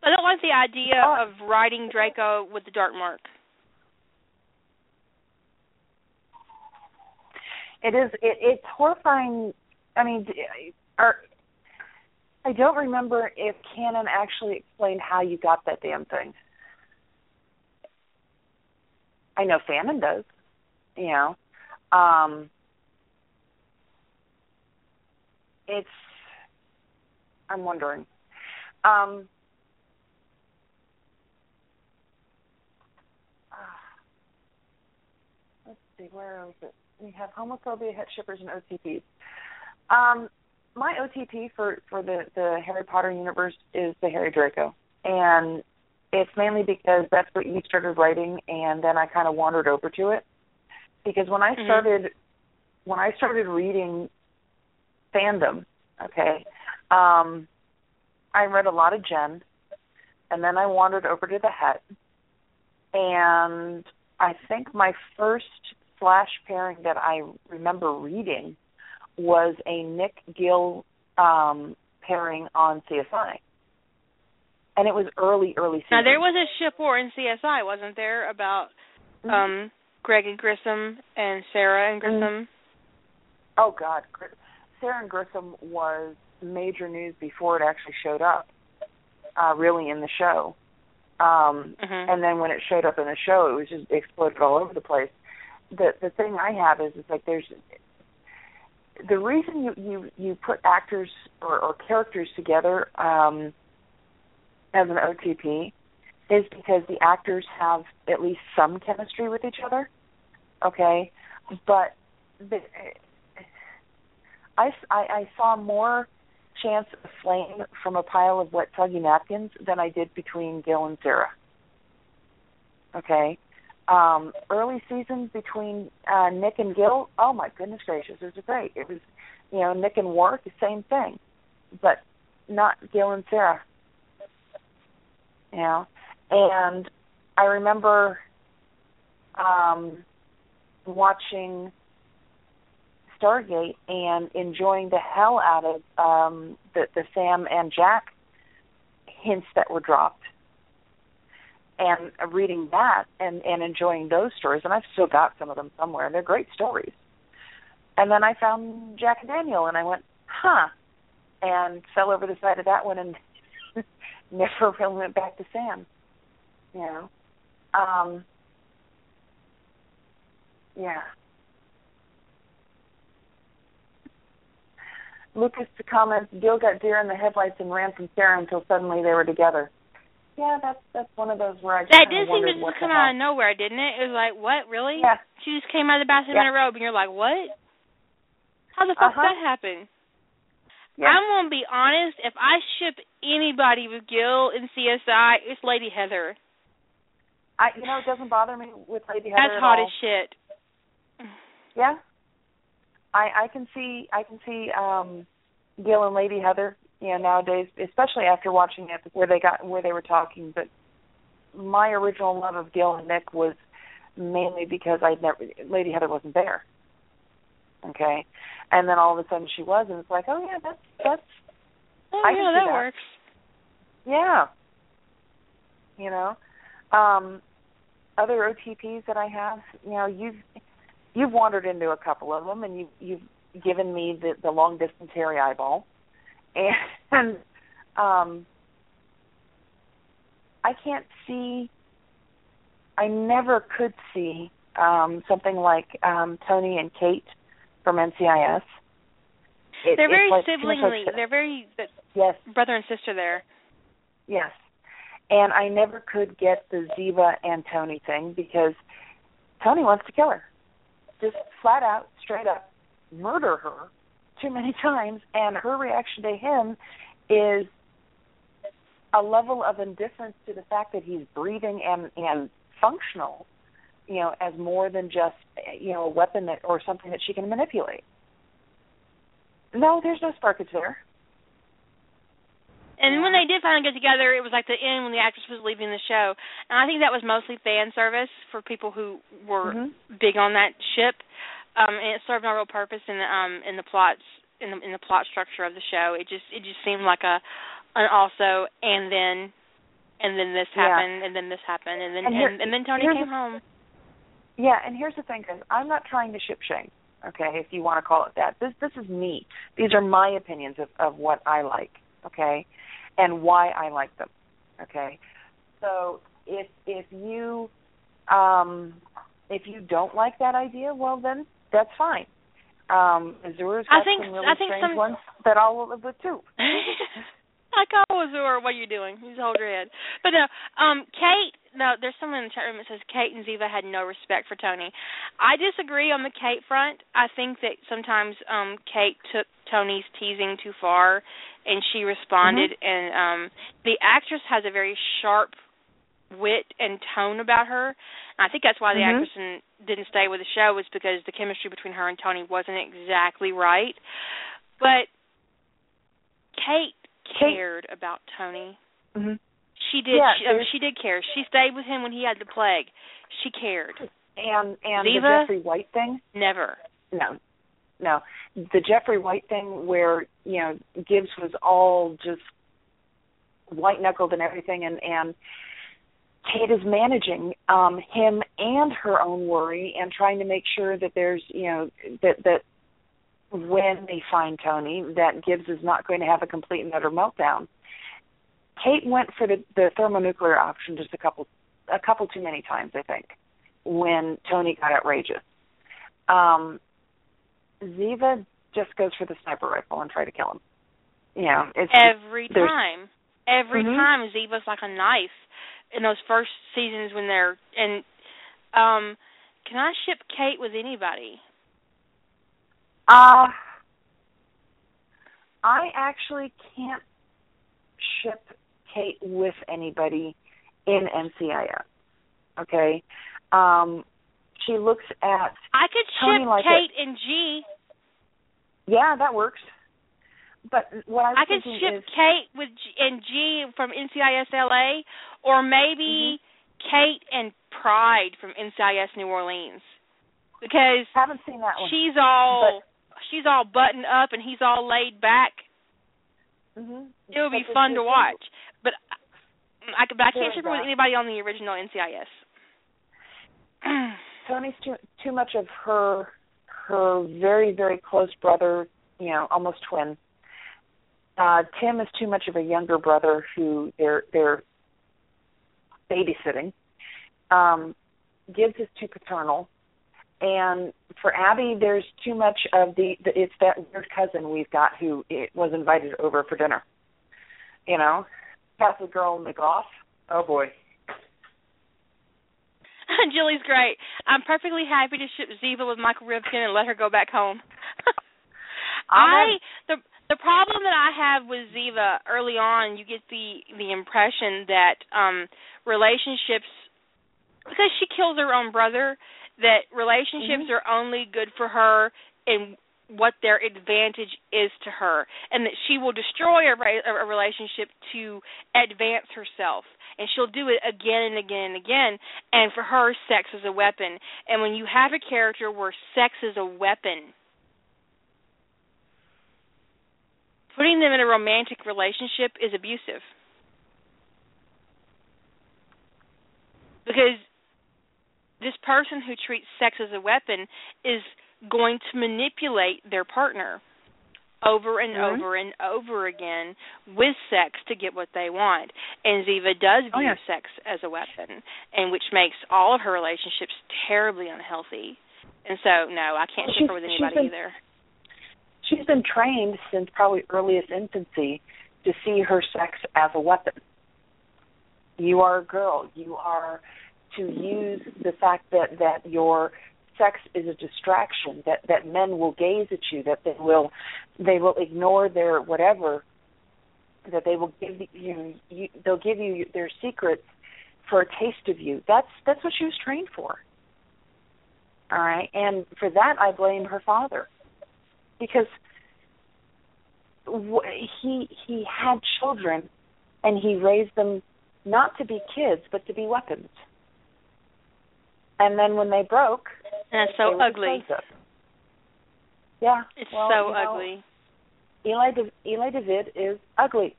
I don't like the idea Oh. of riding Draco with the dark mark. It is. It, it's horrifying. I mean, are, I don't remember if canon actually explained how you got that damn thing. I know fanon does. You know, um, it's. I'm wondering. Um, let's see, where is it? We have homophobia, het shippers, and OTPs. Um, my OTP for for the the Harry Potter universe is the Harry Draco, and it's mainly because that's what you started writing, and then I kind of wandered over to it. Because when I Mhm. started when I started reading fandom, okay, um, I read a lot of Jen, and then I wandered over to the Het, and I think my first slash pairing that I remember reading was a Nick Gill um, pairing on CSI, and it was early, early season. Now there was a ship war in CSI, wasn't there, about Mhm. um Greg and Grissom and Sara and Grissom? Oh God, Sara and Grissom was major news before it actually showed up, uh, really in the show. Um, Mhm. and then when it showed up in the show, it was just exploded all over the place. The the thing I have is it's like there's the reason you you you put actors or, or characters together um, as an OTP is because the actors have at least some chemistry with each other. Okay, but I, I I saw more chance of flame from a pile of wet soggy napkins than I did between Gil and Sara. Okay. Um, early seasons between uh, Nick and Gil, oh my goodness gracious, it was great. It was, you know, Nick and the same thing, but not Gil and Sara. You know, and I remember um, watching Stargate and enjoying the hell out of um, the the Sam and Jack hints that were dropped, and reading that and and enjoying those stories. And I've still got some of them somewhere. and They're great stories. And then I found Jack and Daniel, and I went, huh, and fell over the side of that one, and never really went back to Sam. You know, um, yeah. Lucas comments, Gil got deer in the headlights and ran from Sara until suddenly they were together. Yeah, that's that's one of those where I just That did seem to just come out of nowhere, didn't it? It was like, what, really? Yeah. She just came out of the bathroom Yeah. in a robe, and you're like, what? How the fuck Uh-huh. did that happen? Yeah. I'm gonna be honest. If I ship anybody with Gil in CSI, it's Lady Heather. I you know, it doesn't bother me with Lady Heather That's at hot all. as shit. Yeah. I I can see I can see um Gil and Lady Heather, you know, nowadays, especially after watching it where they got where they were talking, but my original love of Gil and Nick was mainly because I'd never Lady Heather wasn't there. Okay. And then all of a sudden she was and it's like, Oh yeah, that's that's Oh I yeah, that that. works. yeah. You know. Um other OTPs that I have, you know, you've you've wandered into a couple of them and you you've given me the the long distance hairy eyeball. And um I can't see I never could see um something like um Tony and Kate from NCIS. It- they're very like siblingly. They're very the yes, brother and sister there. yes. And I never could get the Ziva and Tony thing because Tony wants to kill her. Just flat out, straight up, murder her too many times and her reaction to him is a level of indifference to the fact that he's breathing and and functional, you know, as more than just you know a weapon that or something that she can manipulate. No, there's no sparkage there. And when they did finally get together, it was like the end when the actress was leaving the show. And I think that was mostly fan service for people who were Mhm. big on that ship. Um and it served no real purpose in the um in the plots in the in the plot structure of the show. It just it just seemed like a an also and then and then this Yeah. happened and then this happened and then And here- and, and then Tony came the- home. Yeah, and here's the thing, guys. I'm not trying to ship shame, okay, if you want to call it that. This this is me. These are my opinions of, of what I like, okay, and why I like them, okay. So if if you um if you don't like that idea, well then that's fine. Um Azura's I got think- some really I think strange some- ones that I'll live with too. I call Azur, what are you doing? You just hold your head. But no, um, Kate, no, there's someone in the chat room that says Kate and Ziva had no respect for Tony. I disagree on the Kate front. I think that sometimes um Kate took Tony's teasing too far and she responded and um the actress has a very sharp wit and tone about her. And I think that's why the Mhm. actress in, didn't stay with the show was because the chemistry between her and Tony wasn't exactly right. But Kate Kate- cared about Tony. Mhm. She did. Yeah, she, um, there's- she did care. She stayed with him when he had the plague. She cared. And and the Jeffrey White thing, Never. No, no. The Jeffrey White thing, where you know Gibbs was all just white knuckled and everything, and and Kate is managing um him and her own worry and trying to make sure that there's you know that that when they find Tony, that Gibbs is not going to have a complete and utter meltdown. Kate went for the the thermonuclear option just a couple a couple too many times, I think, when Tony got outrageous. Um, Ziva just goes for the sniper rifle and try to kill him. You know, it's Every time. Every Mhm. time Ziva's like a knife in those first seasons when they're and um can I ship Kate with anybody? Uh I actually can't ship Kate with anybody in NCIS. Okay. Um she looks at I could Tony ship like Kate and G. yeah, that works. But what I I could ship is Kate with G, and G from NCIS LA, or maybe Mm-hmm. Kate and Pride from NCIS New Orleans, because I haven't seen that one. she's all she's all buttoned up and he's all laid back. Mhm. It would be But fun to watch, but I, but I can't ship her with anybody on the original NCIS. Tony's too too much of her her very very close brother, you know, almost twin. Uh Tim is too much of a younger brother who they're they're babysitting. Um Gibbs is too paternal. And for Abby there's too much of the, the it's that weird cousin we've got who it was invited over for dinner. You know? Catholic girl McGough. Oh boy. Jilly's great. I'm perfectly happy to ship Ziva with Michael Rivkin and let her go back home. I the the problem that I have with Ziva early on, you get the the impression that um relationships because she kills her own brother, that relationships Mhm. are only good for her and what their advantage is to her and that she will destroy a, a relationship to advance herself and she'll do it again and again and again and for her sex is a weapon and when you have a character where sex is a weapon putting them in a romantic relationship is abusive because this person who treats sex as a weapon is going to manipulate their partner over and mm-hmm. over and over again with sex to get what they want. And Ziva does oh, view yeah. sex as a weapon, and which makes all of her relationships terribly unhealthy. And so, no, I can't share with anybody been, either. She's been trained since probably earliest infancy to see her sex as a weapon. You are a girl. You are to use the fact that that your sex is a distraction that that men will gaze at you that they will they will ignore their whatever that they will give you, you they'll give you their secrets for a taste of you that's that's what she was trained for all right and for that i blame her father because he he had children and he raised them not to be kids but to be weapons and then when they broke, and it's so ugly. Yeah, it's well, so you know, ugly. Eli De- Eli David is ugly.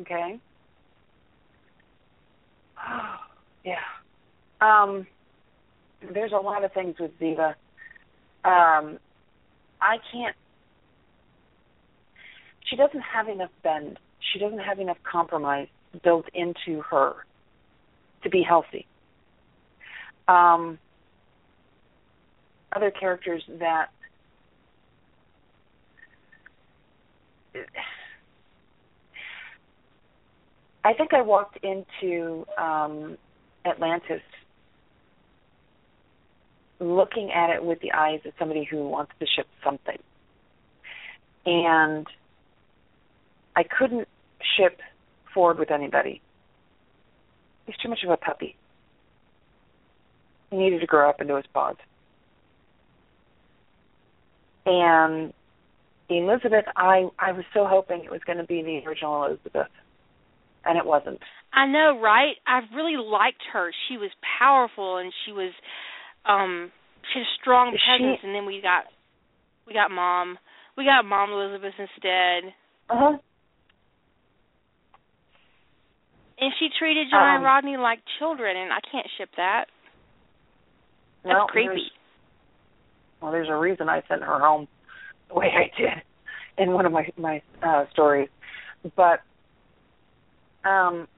Okay. yeah. Um, there's a lot of things with Ziva. Um, I can't. She doesn't have enough bend. She doesn't have enough compromise built into her to be healthy um, other characters that I think I walked into um, Atlantis looking at it with the eyes of somebody who wants to ship something. And I couldn't ship Ford with anybody. He's too much of a puppy. He needed to grow up into his pods. And Elizabeth, I I was so hoping it was going to be the original Elizabeth, and it wasn't. I know, right? I really liked her. She was powerful, and she was um she had a strong presence. She, and then we got we got mom, we got mom Elizabeth instead. Uh huh. And she treated John um, and Rodney like children, and I can't ship that. That's well, creepy. There's, well, there's a reason I sent her home the way I did in one of my my uh stories. But um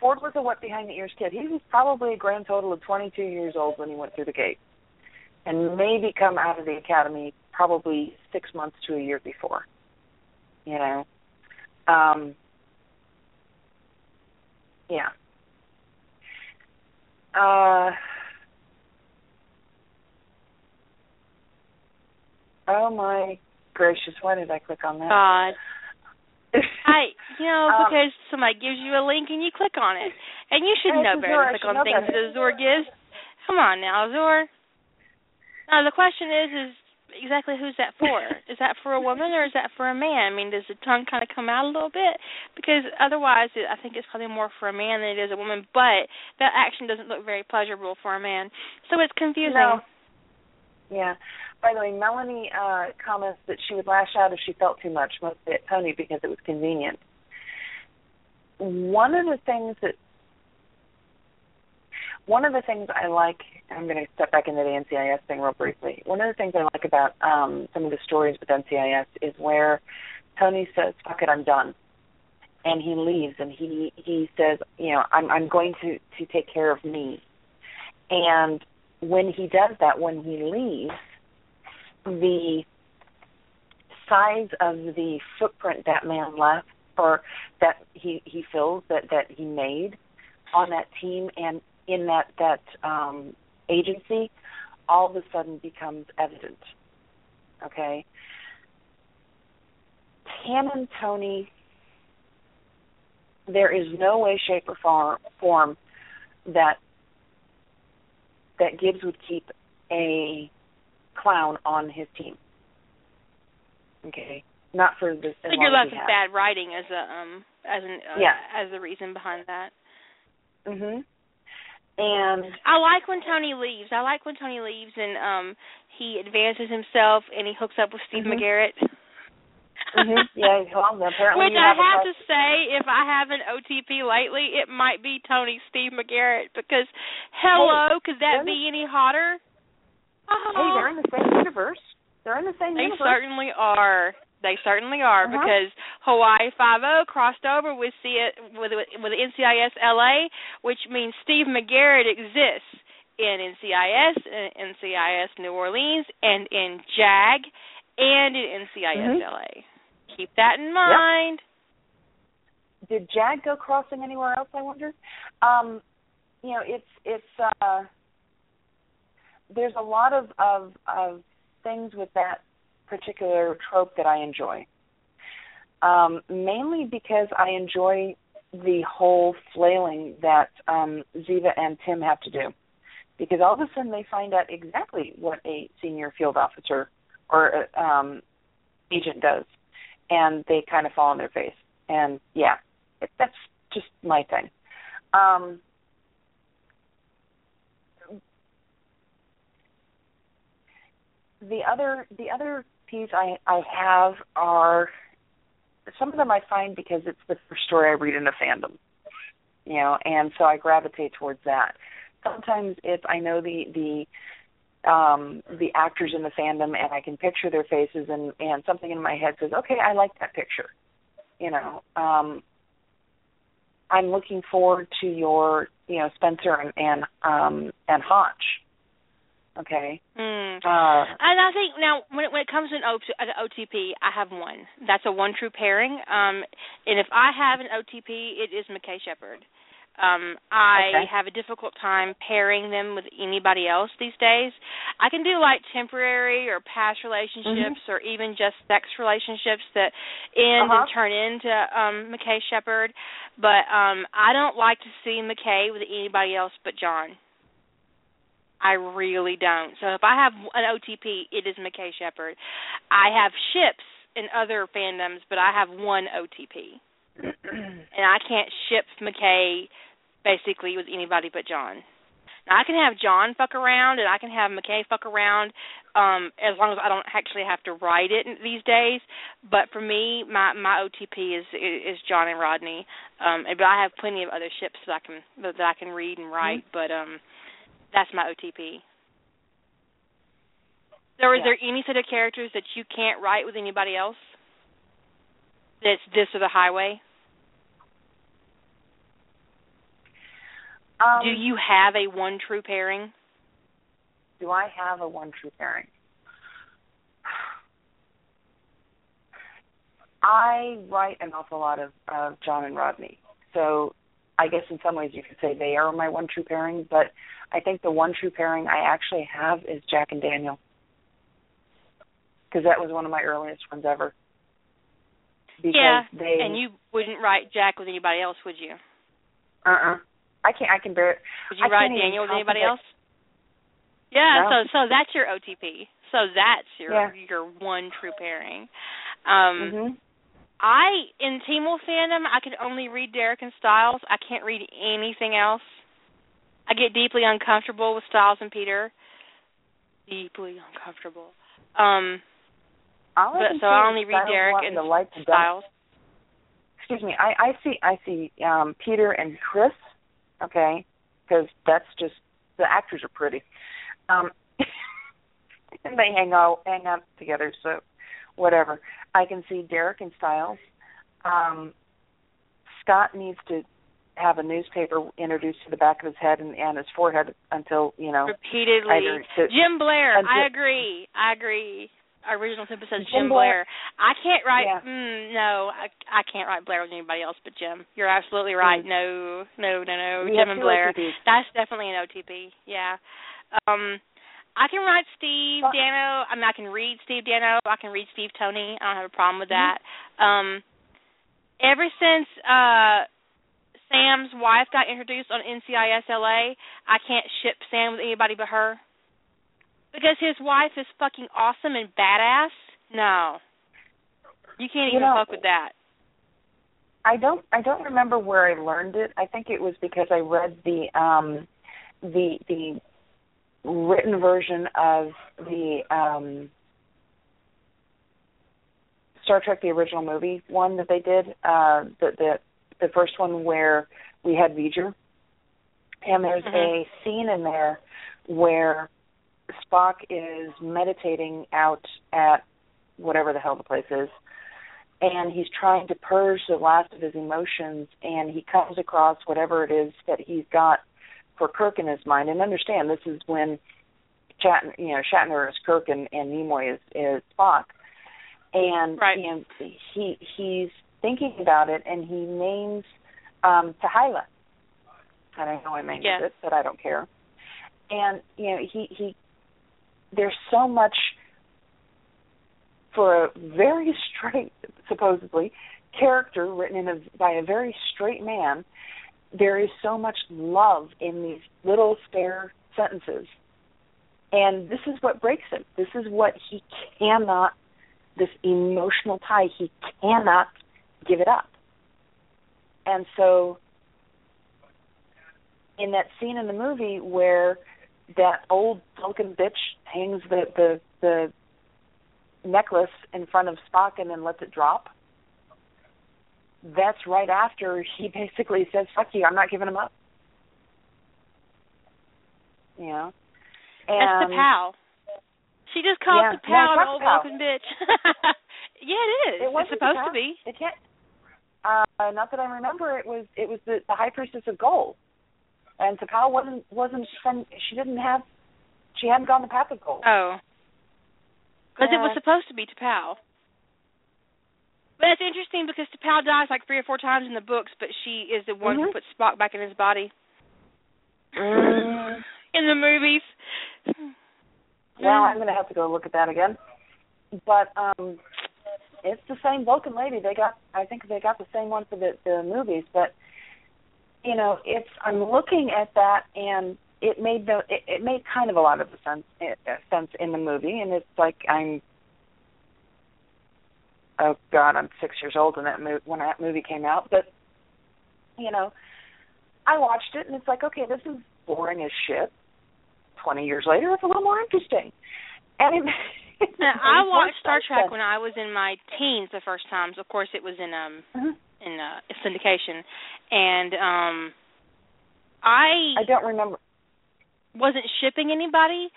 Ford was a wet behind the ears kid. He was probably a grand total of 22 years old when he went through the gate, and maybe come out of the academy probably six months to a year before. You know, um, yeah. Uh, Oh my gracious! Why did I click on that? God. I, you know, Um, because somebody gives you a link and you click on it, and you should know better than click on things better. that Azor gives. Come on now, Azor. Now the question is, is exactly who's that for? is that for a woman or is that for a man? I mean, does the tongue kind of come out a little bit? Because otherwise, it, I think it's probably more for a man than it is a woman. But that action doesn't look very pleasurable for a man, so it's confusing. No. Yeah. By the way, Melanie uh, comments that she would lash out if she felt too much, mostly at Tony because it was convenient. One of the things that one of the things I like, I'm going to step back into the NCIS thing real briefly. One of the things I like about um, some of the stories with NCIS is where Tony says, "Fuck it, I'm done," and he leaves, and he he says, "You know, I'm I'm going to to take care of me." And when he does that, when he leaves, the size of the footprint that man left or that he he feels that that he made on that team and in that that um agency all of a sudden becomes evident okay? Tam and Tony there is no way shape or form that that Gibbs would keep a clown on his team. Okay, not for this. So you're left with bad writing as a um as an uh, yeah. as the reason behind that. Mhm. And I like when Tony leaves. I like when Tony leaves and um he advances himself and he hooks up with Steve Mhm. McGarrett. Mhm. Yeah. Well, apparently Which I have, have to say, if I have an OTP lately, it might be Tony Steve McGarrett because hello, could that be any hotter? Hey, they're in the same universe. They're in the same They universe. certainly are. They certainly are Uh-huh. because Hawaii Five O crossed over with C with with NCIS LA, which means Steve McGarrett exists in NCIS, in NCIS New Orleans, and in JAG, and in NCIS Mhm. LA. Keep that in mind. Did Jag go crossing anywhere else? I wonder. Um, you know, it's it's uh, there's a lot of of of things with that particular trope that I enjoy. Um, mainly because I enjoy the whole flailing that um, Ziva and Tim have to do. Because all of a sudden they find out exactly what a senior field officer or uh, um, agent does, and they kind of fall on their face. And yeah, it, that's just my thing. Um, the other the other piece I I have are some of them I find because it's the first story I read in a fandom, you know, and so I gravitate towards that. Sometimes it's I know the the um the actors in the fandom and I can picture their faces and and something in my head says, okay, I like that picture, you know. Um I'm looking forward to your, you know, Spencer and and um and Hotch. Okay. Mm. Uh And I think now when it, when it comes to an, OTP, I have one. That's a one true pairing. Um, and if I have an OTP, it is McKay Sheppard. Um, I Okay. have a difficult time pairing them with anybody else these days. I can do like temporary or past relationships or even just sex relationships that end Uh-huh. and turn into um McKay Sheppard, but um I don't like to see McKay with anybody else but John. I really don't. So if I have an OTP, it is McKay Sheppard. I have ships in other fandoms, but I have one OTP, and I can't ship McKay basically with anybody but John. Now I can have John fuck around, and I can have McKay fuck around, um, as long as I don't actually have to write it these days. But for me, my my OTP is is John and Rodney. Um, but I have plenty of other ships that I can that I can read and write. But um, that's my OTP. So, is Yeah. there any set of characters that you can't write with anybody else? That's this or the highway. Um, Do you have a one true pairing? do I have a one true pairing? I write an awful lot of, of John and Rodney. So I guess in some ways you could say they are my one true pairing, but I think the one true pairing I actually have is Jack and Daniel. Because that was one of my earliest ones ever. Because yeah, they and you wouldn't write Jack with anybody else, would you? uh uh I can't I can bear it. Would you I write can't Daniel with anybody else? Yeah, No. so so that's your OTP. So that's your Yeah. your one true pairing. Um Mhm. I in Teen Wolf fandom I can only read Derek and Stiles. I can't read anything else. I get deeply uncomfortable with Stiles and Peter. Deeply uncomfortable. Um I but so I only read Stiles Derek and like Stiles. excuse me i i see i see um peter and chris okay because that's just the actors are pretty um and they hang out hang out together so whatever i can see derek and stiles um scott needs to have a newspaper introduced to the back of his head and, and his forehead until you know Repeatedly. to, Jim Blair. and I agree. I agree. Original temper says Jim Jim, Blair- Blair. I can't write. Yeah. Mm, no, I I can't write Blair with anybody else but Jim. You're absolutely right. Mm. No, no, no, no. we Jim and Blair. That's definitely an OTP. Yeah. Um, I can write Steve Uh, Danno. I mean, I can read Steve Danno. I can read Steve Tony. I don't have a problem with Mm-hmm. that. Um, ever since uh Sam's wife got introduced on NCIS LA, I can't ship Sam with anybody but her. Because his wife is fucking awesome and badass. No, you can't You even know- fuck with that. I don't I don't remember where I learned it. I think it was because I read the um the the written version of the um Star Trek the original movie one that they did, uh the the the first one where we had V'ger. And there's Mhm. a scene in there where Spock is meditating out at whatever the hell the place is and he's trying to purge the last of his emotions and he comes across whatever it is that he's got for Kirk in his mind and understand this is when Shatner you know Shatner is Kirk and, and Nimoy is is Spock and Right. you know, he he's thinking about it and he names um t'hy'la I don't know I named Yeah. it but I don't care and you know he he there's so much for a very straight, supposedly, character written in a, by a very straight man, there is so much love in these little spare sentences. And this is what breaks him. This is what he cannot, this emotional tie, he cannot give it up. And so, in that scene in the movie where that old token bitch hangs the, the, the necklace in front of Spock and then lets it drop. That's right after he basically says, "Fuck you, I'm not giving him up." You know, That's and T'Pau. She just called Yeah, T'Pau an old fucking bitch. yeah, it is. it wasn't supposed to be. It can't. Uh, not that I remember. It was it was the, the High Priestess of Gol, and T'Pau wasn't wasn't from. She didn't have. She hadn't gone to path of gol. Oh. Because it was supposed to be T'Pau. But it's interesting because T'Pau dies like three or four times in the books, but she is the one who Mhm. puts Spock back in his body Mm. in the movies. Well, I'm gonna have to go look at that again. But um it's the same Vulcan lady. They got I think they got the same one for the the movies, but you know, it's I'm looking at that and it made no it, it made kind of a lot of sense uh, sense in the movie and it's like I'm oh god, I'm 6 years old when that mo- when that movie came out, but you know, I watched it and it's like, okay, this is boring as shit. 20 years later, it's a little more interesting. And it, it Now, I watched Star Trek when I was in my teens the first times. Of course, it was in um Mhm. In uh syndication, and um I I don't remember. wasn't shipping anybody,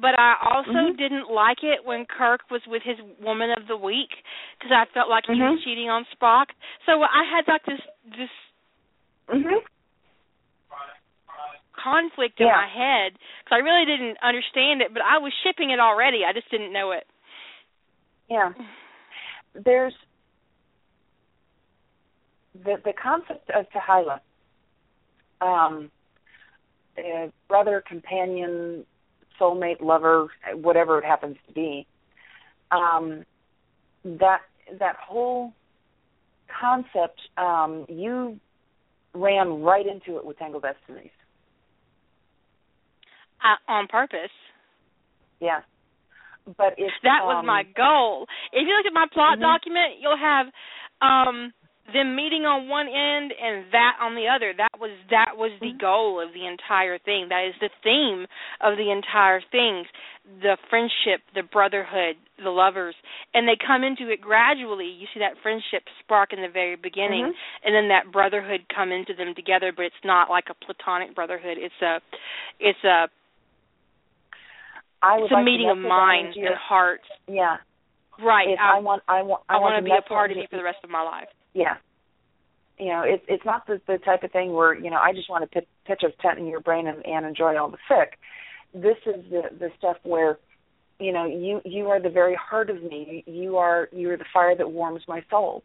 but I also Mhm. didn't like it when Kirk was with his woman of the week because I felt like he was Mhm. cheating on Spock. So I had like this this Mhm. conflict in Yeah. my head because I really didn't understand it, but I was shipping it already. I just didn't know it. Yeah. There's the the concept of t'hy'la, um, uh, brother, companion, soulmate, lover, whatever it happens to be. Um, that that whole concept, um, you ran right into it with Tangled Destinies. I, on purpose. Yeah. But it's That was um, my goal. If you look at my plot Mhm. document, you'll have um them meeting on one end and that on the other. That was that was the Mhm. goal of the entire thing. That is the theme of the entire thing. The friendship, the brotherhood, the lovers. And they come into it gradually. You see that friendship spark in the very beginning Mhm. and then that brotherhood come into them together, but it's not like a platonic brotherhood. It's a it's a it's a like meeting of minds and hearts. Yeah. Right. I, I, want, I want, I, I want to be a part of you for the rest of my life. Yeah. You know, it's it's not the the type of thing where you know I just want to pitch, a tent in your brain and, and enjoy all the sick. This is the the stuff where, you know, you you are the very heart of me. You are you are the fire that warms my soul.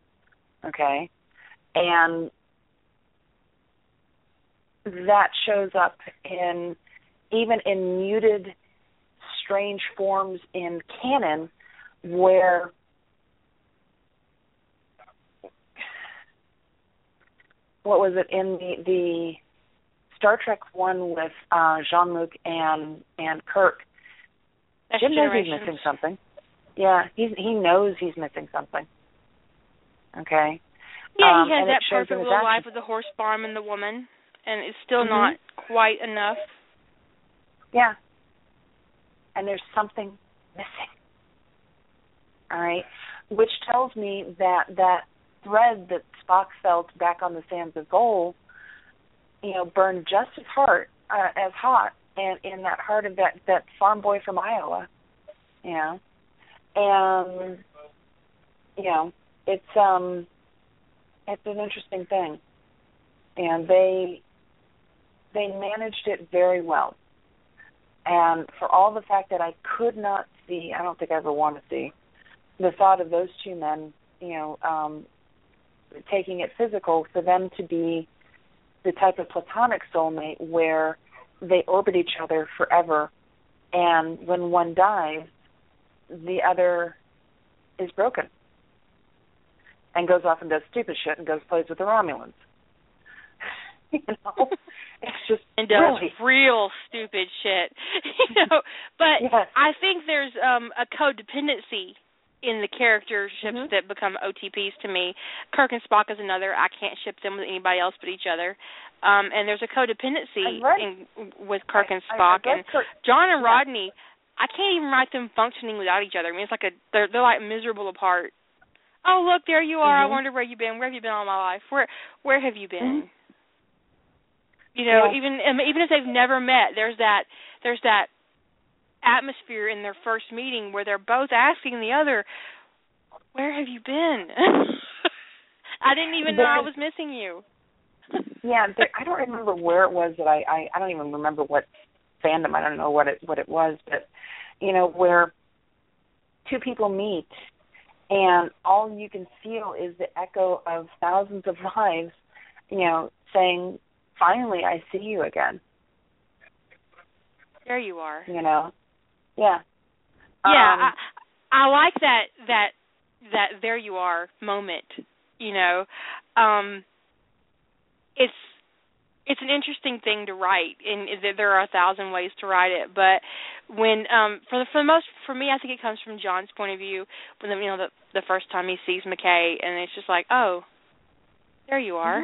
Okay, and that shows up in even in muted, strange forms in canon where what was it in the the Star Trek one with uh Jean Luc and and Kirk That's Jim knows he's missing something. Yeah, he's he knows he's missing something. Okay. Yeah, Um, he has that perfect little life with the horse farm and the woman, and it's still Mhm. not quite enough. Yeah. And there's something missing. All right. Which tells me that that thread that Spock felt back on the sands of Gol, you know, burned just as hard uh, as hot and in that heart of that that farm boy from Iowa. You know. And you know, it's um it's an interesting thing. And they they managed it very well. And for all the fact that I could not see, I don't think I ever want to see, the thought of those two men, you know, um, taking it physical, for them to be the type of platonic soulmate where they orbit each other forever, and when one dies, the other is broken and goes off and does stupid shit and goes plays with the Romulans. you know, it's just and does really real stupid shit. you know, but Yes. I think there's um a codependency in the characterships Mhm. that become OTPs to me. Kirk and Spock is another. I can't ship them with anybody else but each other. Um and there's a codependency in with Kirk and I- I- Spock and Kirk- John and. Rodney. I can't even write them functioning without each other. I mean, it's like a they're they're like miserable apart. Oh, look, there you are. I Mhm. wonder where you've been. Where have you been all my life? Where where have you been? Mhm. You know, Yeah. even even if they've never met, there's that there's that atmosphere in their first meeting where they're both asking the other, "Where have you been?" I didn't even know I was missing you. Yeah, there, I don't remember where it was that I, I I don't even remember what fandom. I don't know what it what it was, but you know where two people meet and all you can feel is the echo of thousands of lives, you know, saying, "Finally, I see you again." There you are. You know, yeah, yeah, Um, I I like that that that there you are moment, you know. Um it's it's an interesting thing to write and there are a thousand ways to write it, but when um for the for the most for me I think it comes from John's point of view when the, you know the the first time he sees McKay and it's just like, "Oh, there you are."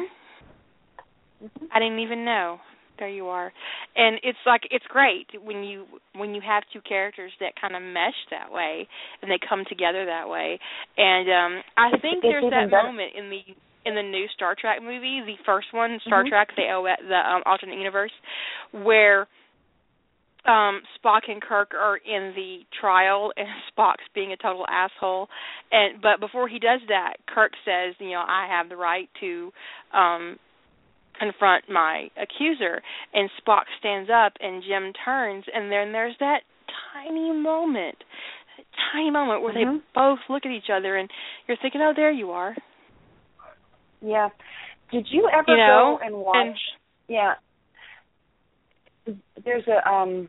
Mhm. I didn't even know. There you are. And it's like it's great when you when you have two characters that kind of mesh that way and they come together that way. And um I think it's there's that better. moment in the in the new Star Trek movie, the first one, Star Mhm. Trek, the the um, alternate universe, where um Spock and Kirk are in the trial and Spock's being a total asshole and but before he does that Kirk says you know I have the right to um confront my accuser and Spock stands up and Jim turns and then there's that tiny moment that tiny moment where Mhm. they both look at each other and you're thinking oh there you are yeah. Did you ever you know go and watch? and Yeah. There's a um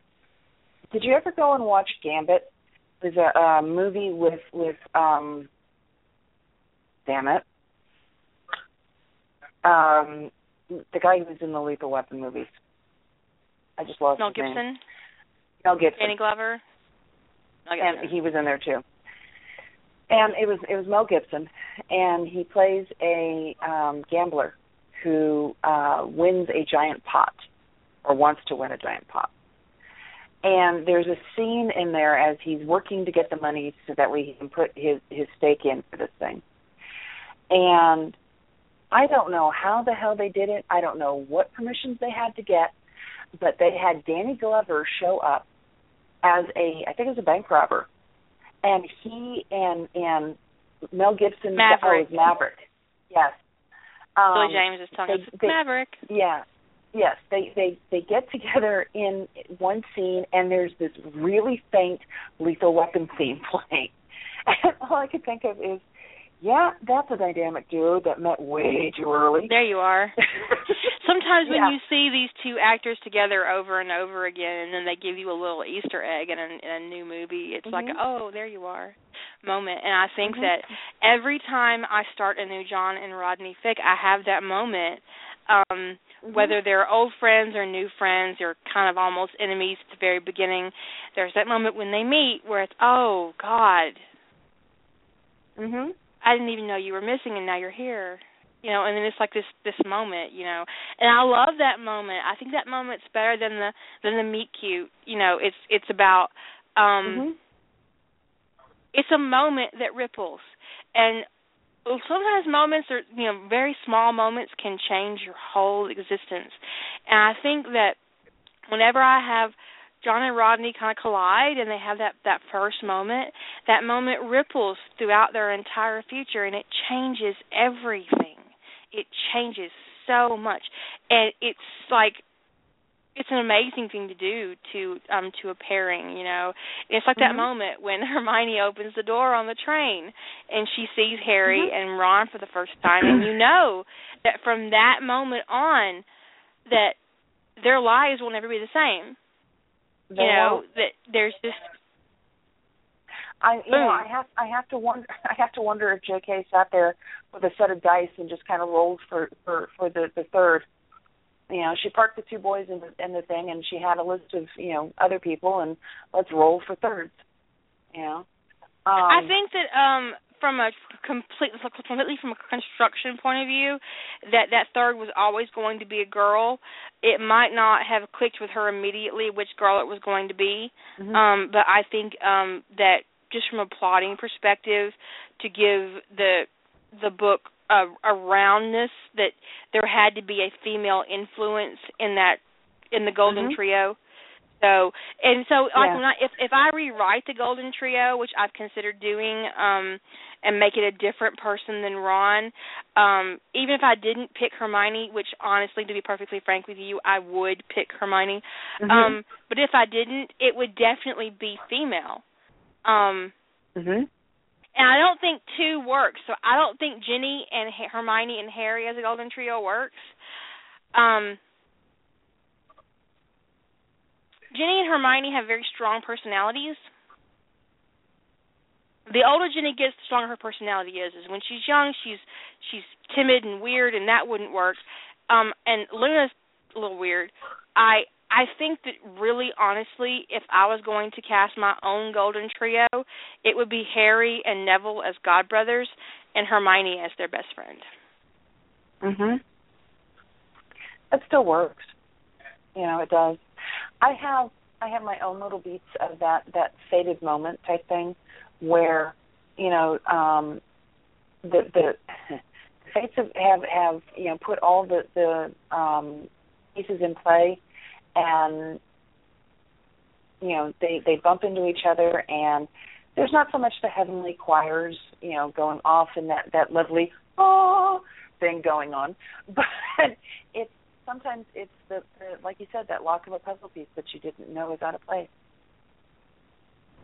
did you ever go and watch Gambit? There's a uh movie with with um damn it. Um the guy who's in the Lethal Weapon movies. I just lost Mel his name. Gibson Mel Gibson. Danny Glover Mel Gibson. and he was in there too. And it was it was Mel Gibson, and he plays a um, gambler who uh, wins a giant pot, or wants to win a giant pot. And there's a scene in there as he's working to get the money so that way he can put his his stake in for this thing. And I don't know how the hell they did it. I don't know what permissions they had to get, but they had Danny Glover show up as a I think it was a bank robber, and he and and Mel Gibson Maverick. oh, Maverick, yes. Um, Billy James is talking they- they- Maverick Yeah, yes. They they they get together in one scene, and there's this really faint Lethal Weapon theme playing, and all I could think of is, yeah, that's a dynamic duo that met way too early. there you are Sometimes when Yeah. you see these two actors together over and over again, and then they give you a little Easter egg in a, in a new movie, it's like, Mhm. oh, there you are, moment. And I think Mhm. that every time I start a new John and Rodney fic, I have that moment Um, Mhm. Whether they're old friends or new friends or kind of almost enemies at the very beginning, there's that moment when they meet where it's, oh God, Mhm. I didn't even know you were missing, and now you're here. You know, and then it's like this this moment, you know, and I love that moment. I think that moment's better than the than the meet cute. You know, it's it's about um Mhm. it's a moment that ripples and sometimes moments are you know very small moments can change your whole existence and i think that whenever i have john and rodney kind of collide and they have that that first moment. That moment ripples throughout their entire future and it changes everything. It changes so much. And it's like it's an amazing thing to do to um to a pairing you know? It's like that Mhm. moment when hermione opens the door on the train and she sees harry Mhm. and ron for the first time. And you know that from that moment on that their lives will never be the same you know that there's just I you know I have I have to wonder I have to wonder if J.K. sat there with a set of dice and just kind of rolled for for for the the third. You know, she parked the two boys in the in the thing, and she had a list of you know other people, and let's roll for thirds. You know, um, I think that um from a complete completely from a construction point of view that that third was always going to be a girl. It might not have clicked with her immediately which girl it was going to be. mhm. Um but I think um that just from a plotting perspective to give the the book a, a roundness that there had to be a female influence in that in the golden Mhm. trio so and so like Yeah. when I, if if I rewrite the Golden Trio, which I've considered doing, um, and make it a different person than Ron, um, even if I didn't pick Hermione, which honestly, to be perfectly frank with you, I would pick Hermione. Mhm. Um, but if I didn't, it would definitely be female. Um, mhm. and I don't think two works. So I don't think Ginny and Hermione and Harry as a Golden Trio works. Um, Ginny and Hermione have very strong personalities. The older Ginny gets, the stronger her personality is. Is when she's young, she's she's timid and weird, and that wouldn't work. Um, and Luna's a little weird. I I think that really, honestly, if I was going to cast my own Golden Trio, it would be Harry and Neville as godbrothers, and Hermione as their best friend. Mhm. It still works. You know, it does. I have I have my own little beats of that that fated moment type thing where, you know, um the the fates have, have have you know put all the the um pieces in play and you know they they bump into each other and there's not so much the heavenly choirs you know going off and that that lovely oh thing going on but it's sometimes it's the, the like you said that lock of a puzzle piece that you didn't know was out of place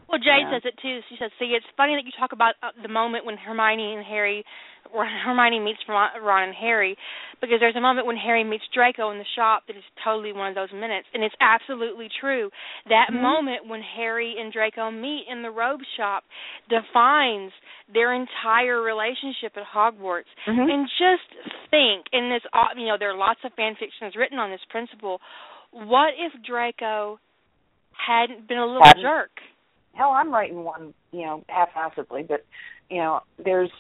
Well, Jade Yeah. says it too. She says, "See, it's funny that you talk about uh, the moment when Hermione and Harry, where Hermione meets Ron, and Harry, because there's a moment when Harry meets Draco in the shop that is totally one of those minutes, and it's absolutely true. That Mhm. moment when Harry and Draco meet in the robe shop defines their entire relationship at Hogwarts. Mhm. And just think, and this, uh, you know, there are lots of fan fictions written on this principle. What if Draco hadn't been a little Hadn't. jerk? Hell i'm writing one you know haphazardly but you know there's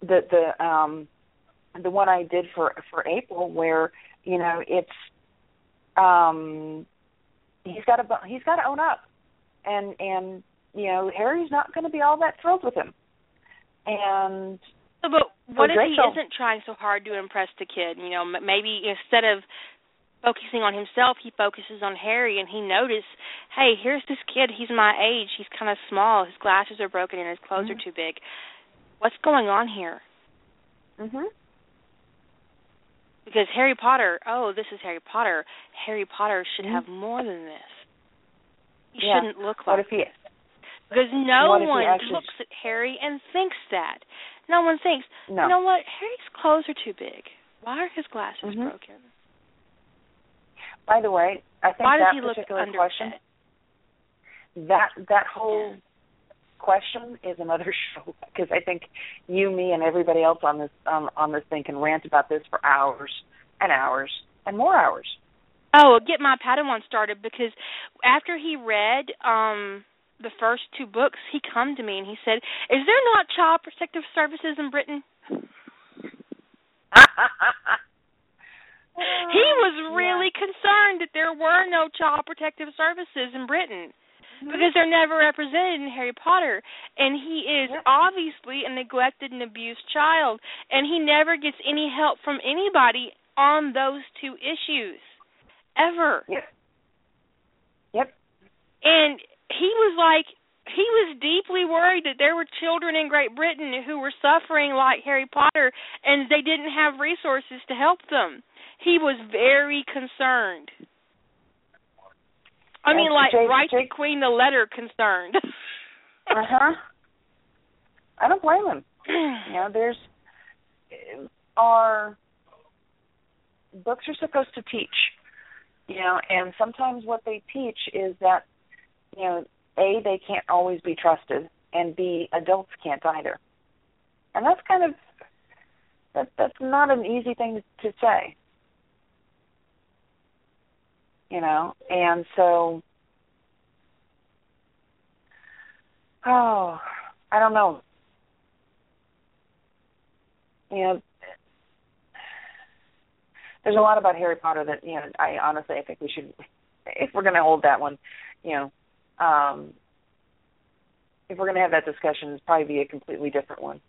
the the um the one i did for for april where you know it's um he's got to he's got to own up and and you know harry's not going to be all that thrilled with him and So, but what if he isn't trying so hard to impress the kid? You know, maybe instead of focusing on himself, he focuses on Harry, and he notices, hey, here's this kid. He's my age. He's kind of small. His glasses are broken, and his clothes Mhm. are too big. What's going on here? mhm Because Harry Potter, oh, this is Harry Potter. Harry Potter should Mhm. have more than this. He Yeah. shouldn't look what like if he because no what one actually- looks at Harry and thinks that. No one thinks, no you know what? Harry's clothes are too big. Why are his glasses Mhm. broken? By the way i think Why does that he particular question that that whole question is another show because I think you, me, and everybody else on this um, on this thing can rant about this for hours. and hours and more hours. Oh, get my Padawan started because after he read um the first two books, he come to me and he said, "Is there not child protective services in Britain?" he was really yeah. concerned that there were no child protective services in Britain mm-hmm. because they're never represented in Harry Potter and he is yep. obviously a neglected and abused child and he never gets any help from anybody on those two issues ever. Yep. Yep. And he was like he was deeply worried that there were children in Great Britain who were suffering like Harry Potter and they didn't have resources to help them. He was very concerned. I mean, like Jake, write Jake, the Queen the letter concerned. uh huh. I don't blame him. you know, there's our books are supposed to teach. You know, and sometimes what they teach is that, you know, a they can't always be trusted, and b adults can't either. And that's kind of that that's not an easy thing to say you know? And so oh i don't know. You know there's a lot about harry potter that you know i honestly i think we should if we're going to hold that one you know um if we're going to have that discussion it's probably be a completely different one.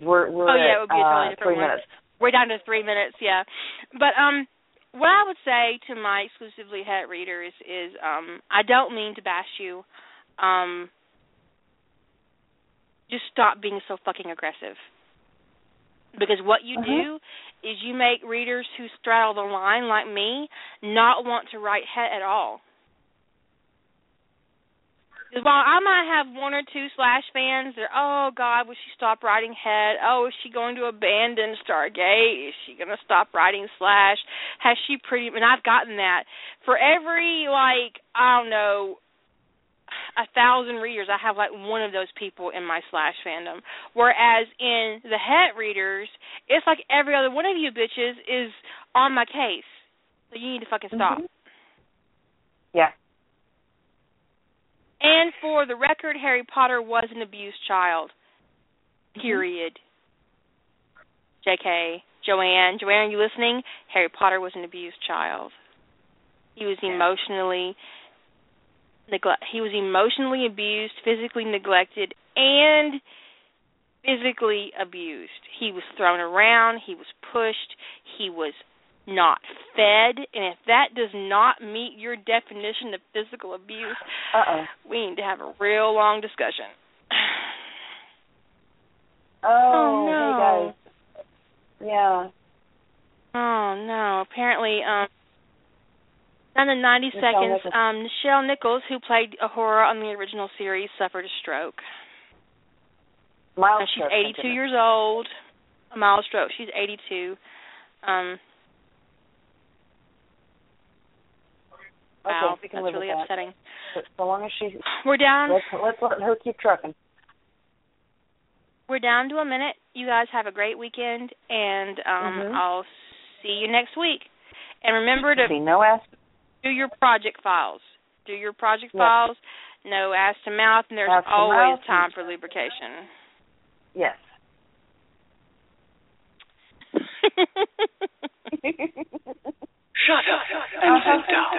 We're we're oh yeah at, it would be a totally uh, different three one. minutes. we're down to three minutes yeah. But um what I would say to my exclusively het readers is um I don't mean to bash you. Um just stop being so fucking aggressive. Because what you mm-hmm. do is you make readers who straddle the line like me not want to write het at all. While I might have one or two slash fans that, oh God, will she stop writing het? Oh, is she going to abandon Stargate? Is she going to stop writing slash? Has she pretty? And I've gotten that for every like I don't know a thousand readers, I have like one of those people in my slash fandom. Whereas in the het readers, it's like every other one of you bitches is on my case. So you need to fucking stop. Mm-hmm. Yeah. And for the record, Harry Potter was an abused child. Mm-hmm. Period. JK. Joanne. Joanne, are you listening? Harry Potter was an abused child. He was emotionally neglect he was emotionally abused, physically neglected, and physically abused. He was thrown around, he was pushed, he was not fed, and if that does not meet your definition of physical abuse, Uh-oh. we need to have a real long discussion. Oh, oh no. hey guys. Yeah. Oh no. Apparently, um down to 90 Nichelle seconds, Nichols. um, Nichelle Nichols, who played Uhura on the original series, suffered a stroke. Mild Now, she's stroke, 82 years old. A mild stroke. She's 82. Um, wow, we can that's live really with that. upsetting. But so long as she, We're down. let's let's let her keep trucking. We're down to a minute. You guys have a great weekend, and um, Mhm. I'll see you next week. And remember to no ask. do your project files. Do your project Yes. files. No ass to mouth, and there's Ass always mouth. time for lubrication. Yes. Shut up and sit down.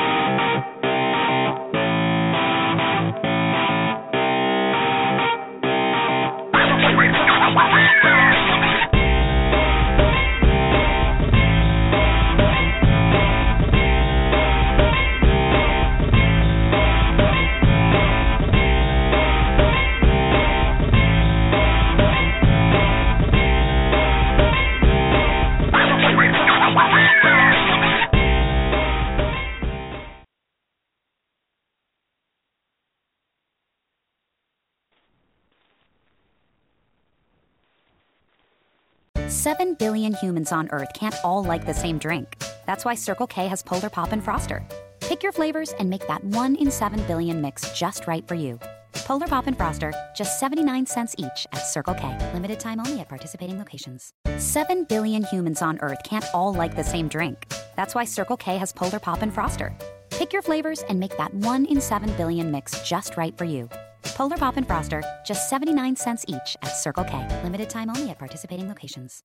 Seven billion humans on Earth can't all like the same drink. That's why Circle K has Polar Pop and Froster. Pick your flavors and make that one in seven billion mix just right for you. Polar Pop and Froster, just 79 cents each at Circle K. Limited time only at participating locations. 7 billion humans on Earth can't all like the same drink. That's why Circle K has Polar Pop and Froster. Pick your flavors and make that 1 in 7 billion mix just right for you. Polar Pop and Froster, just 79 cents each at Circle K. Limited time only at participating locations.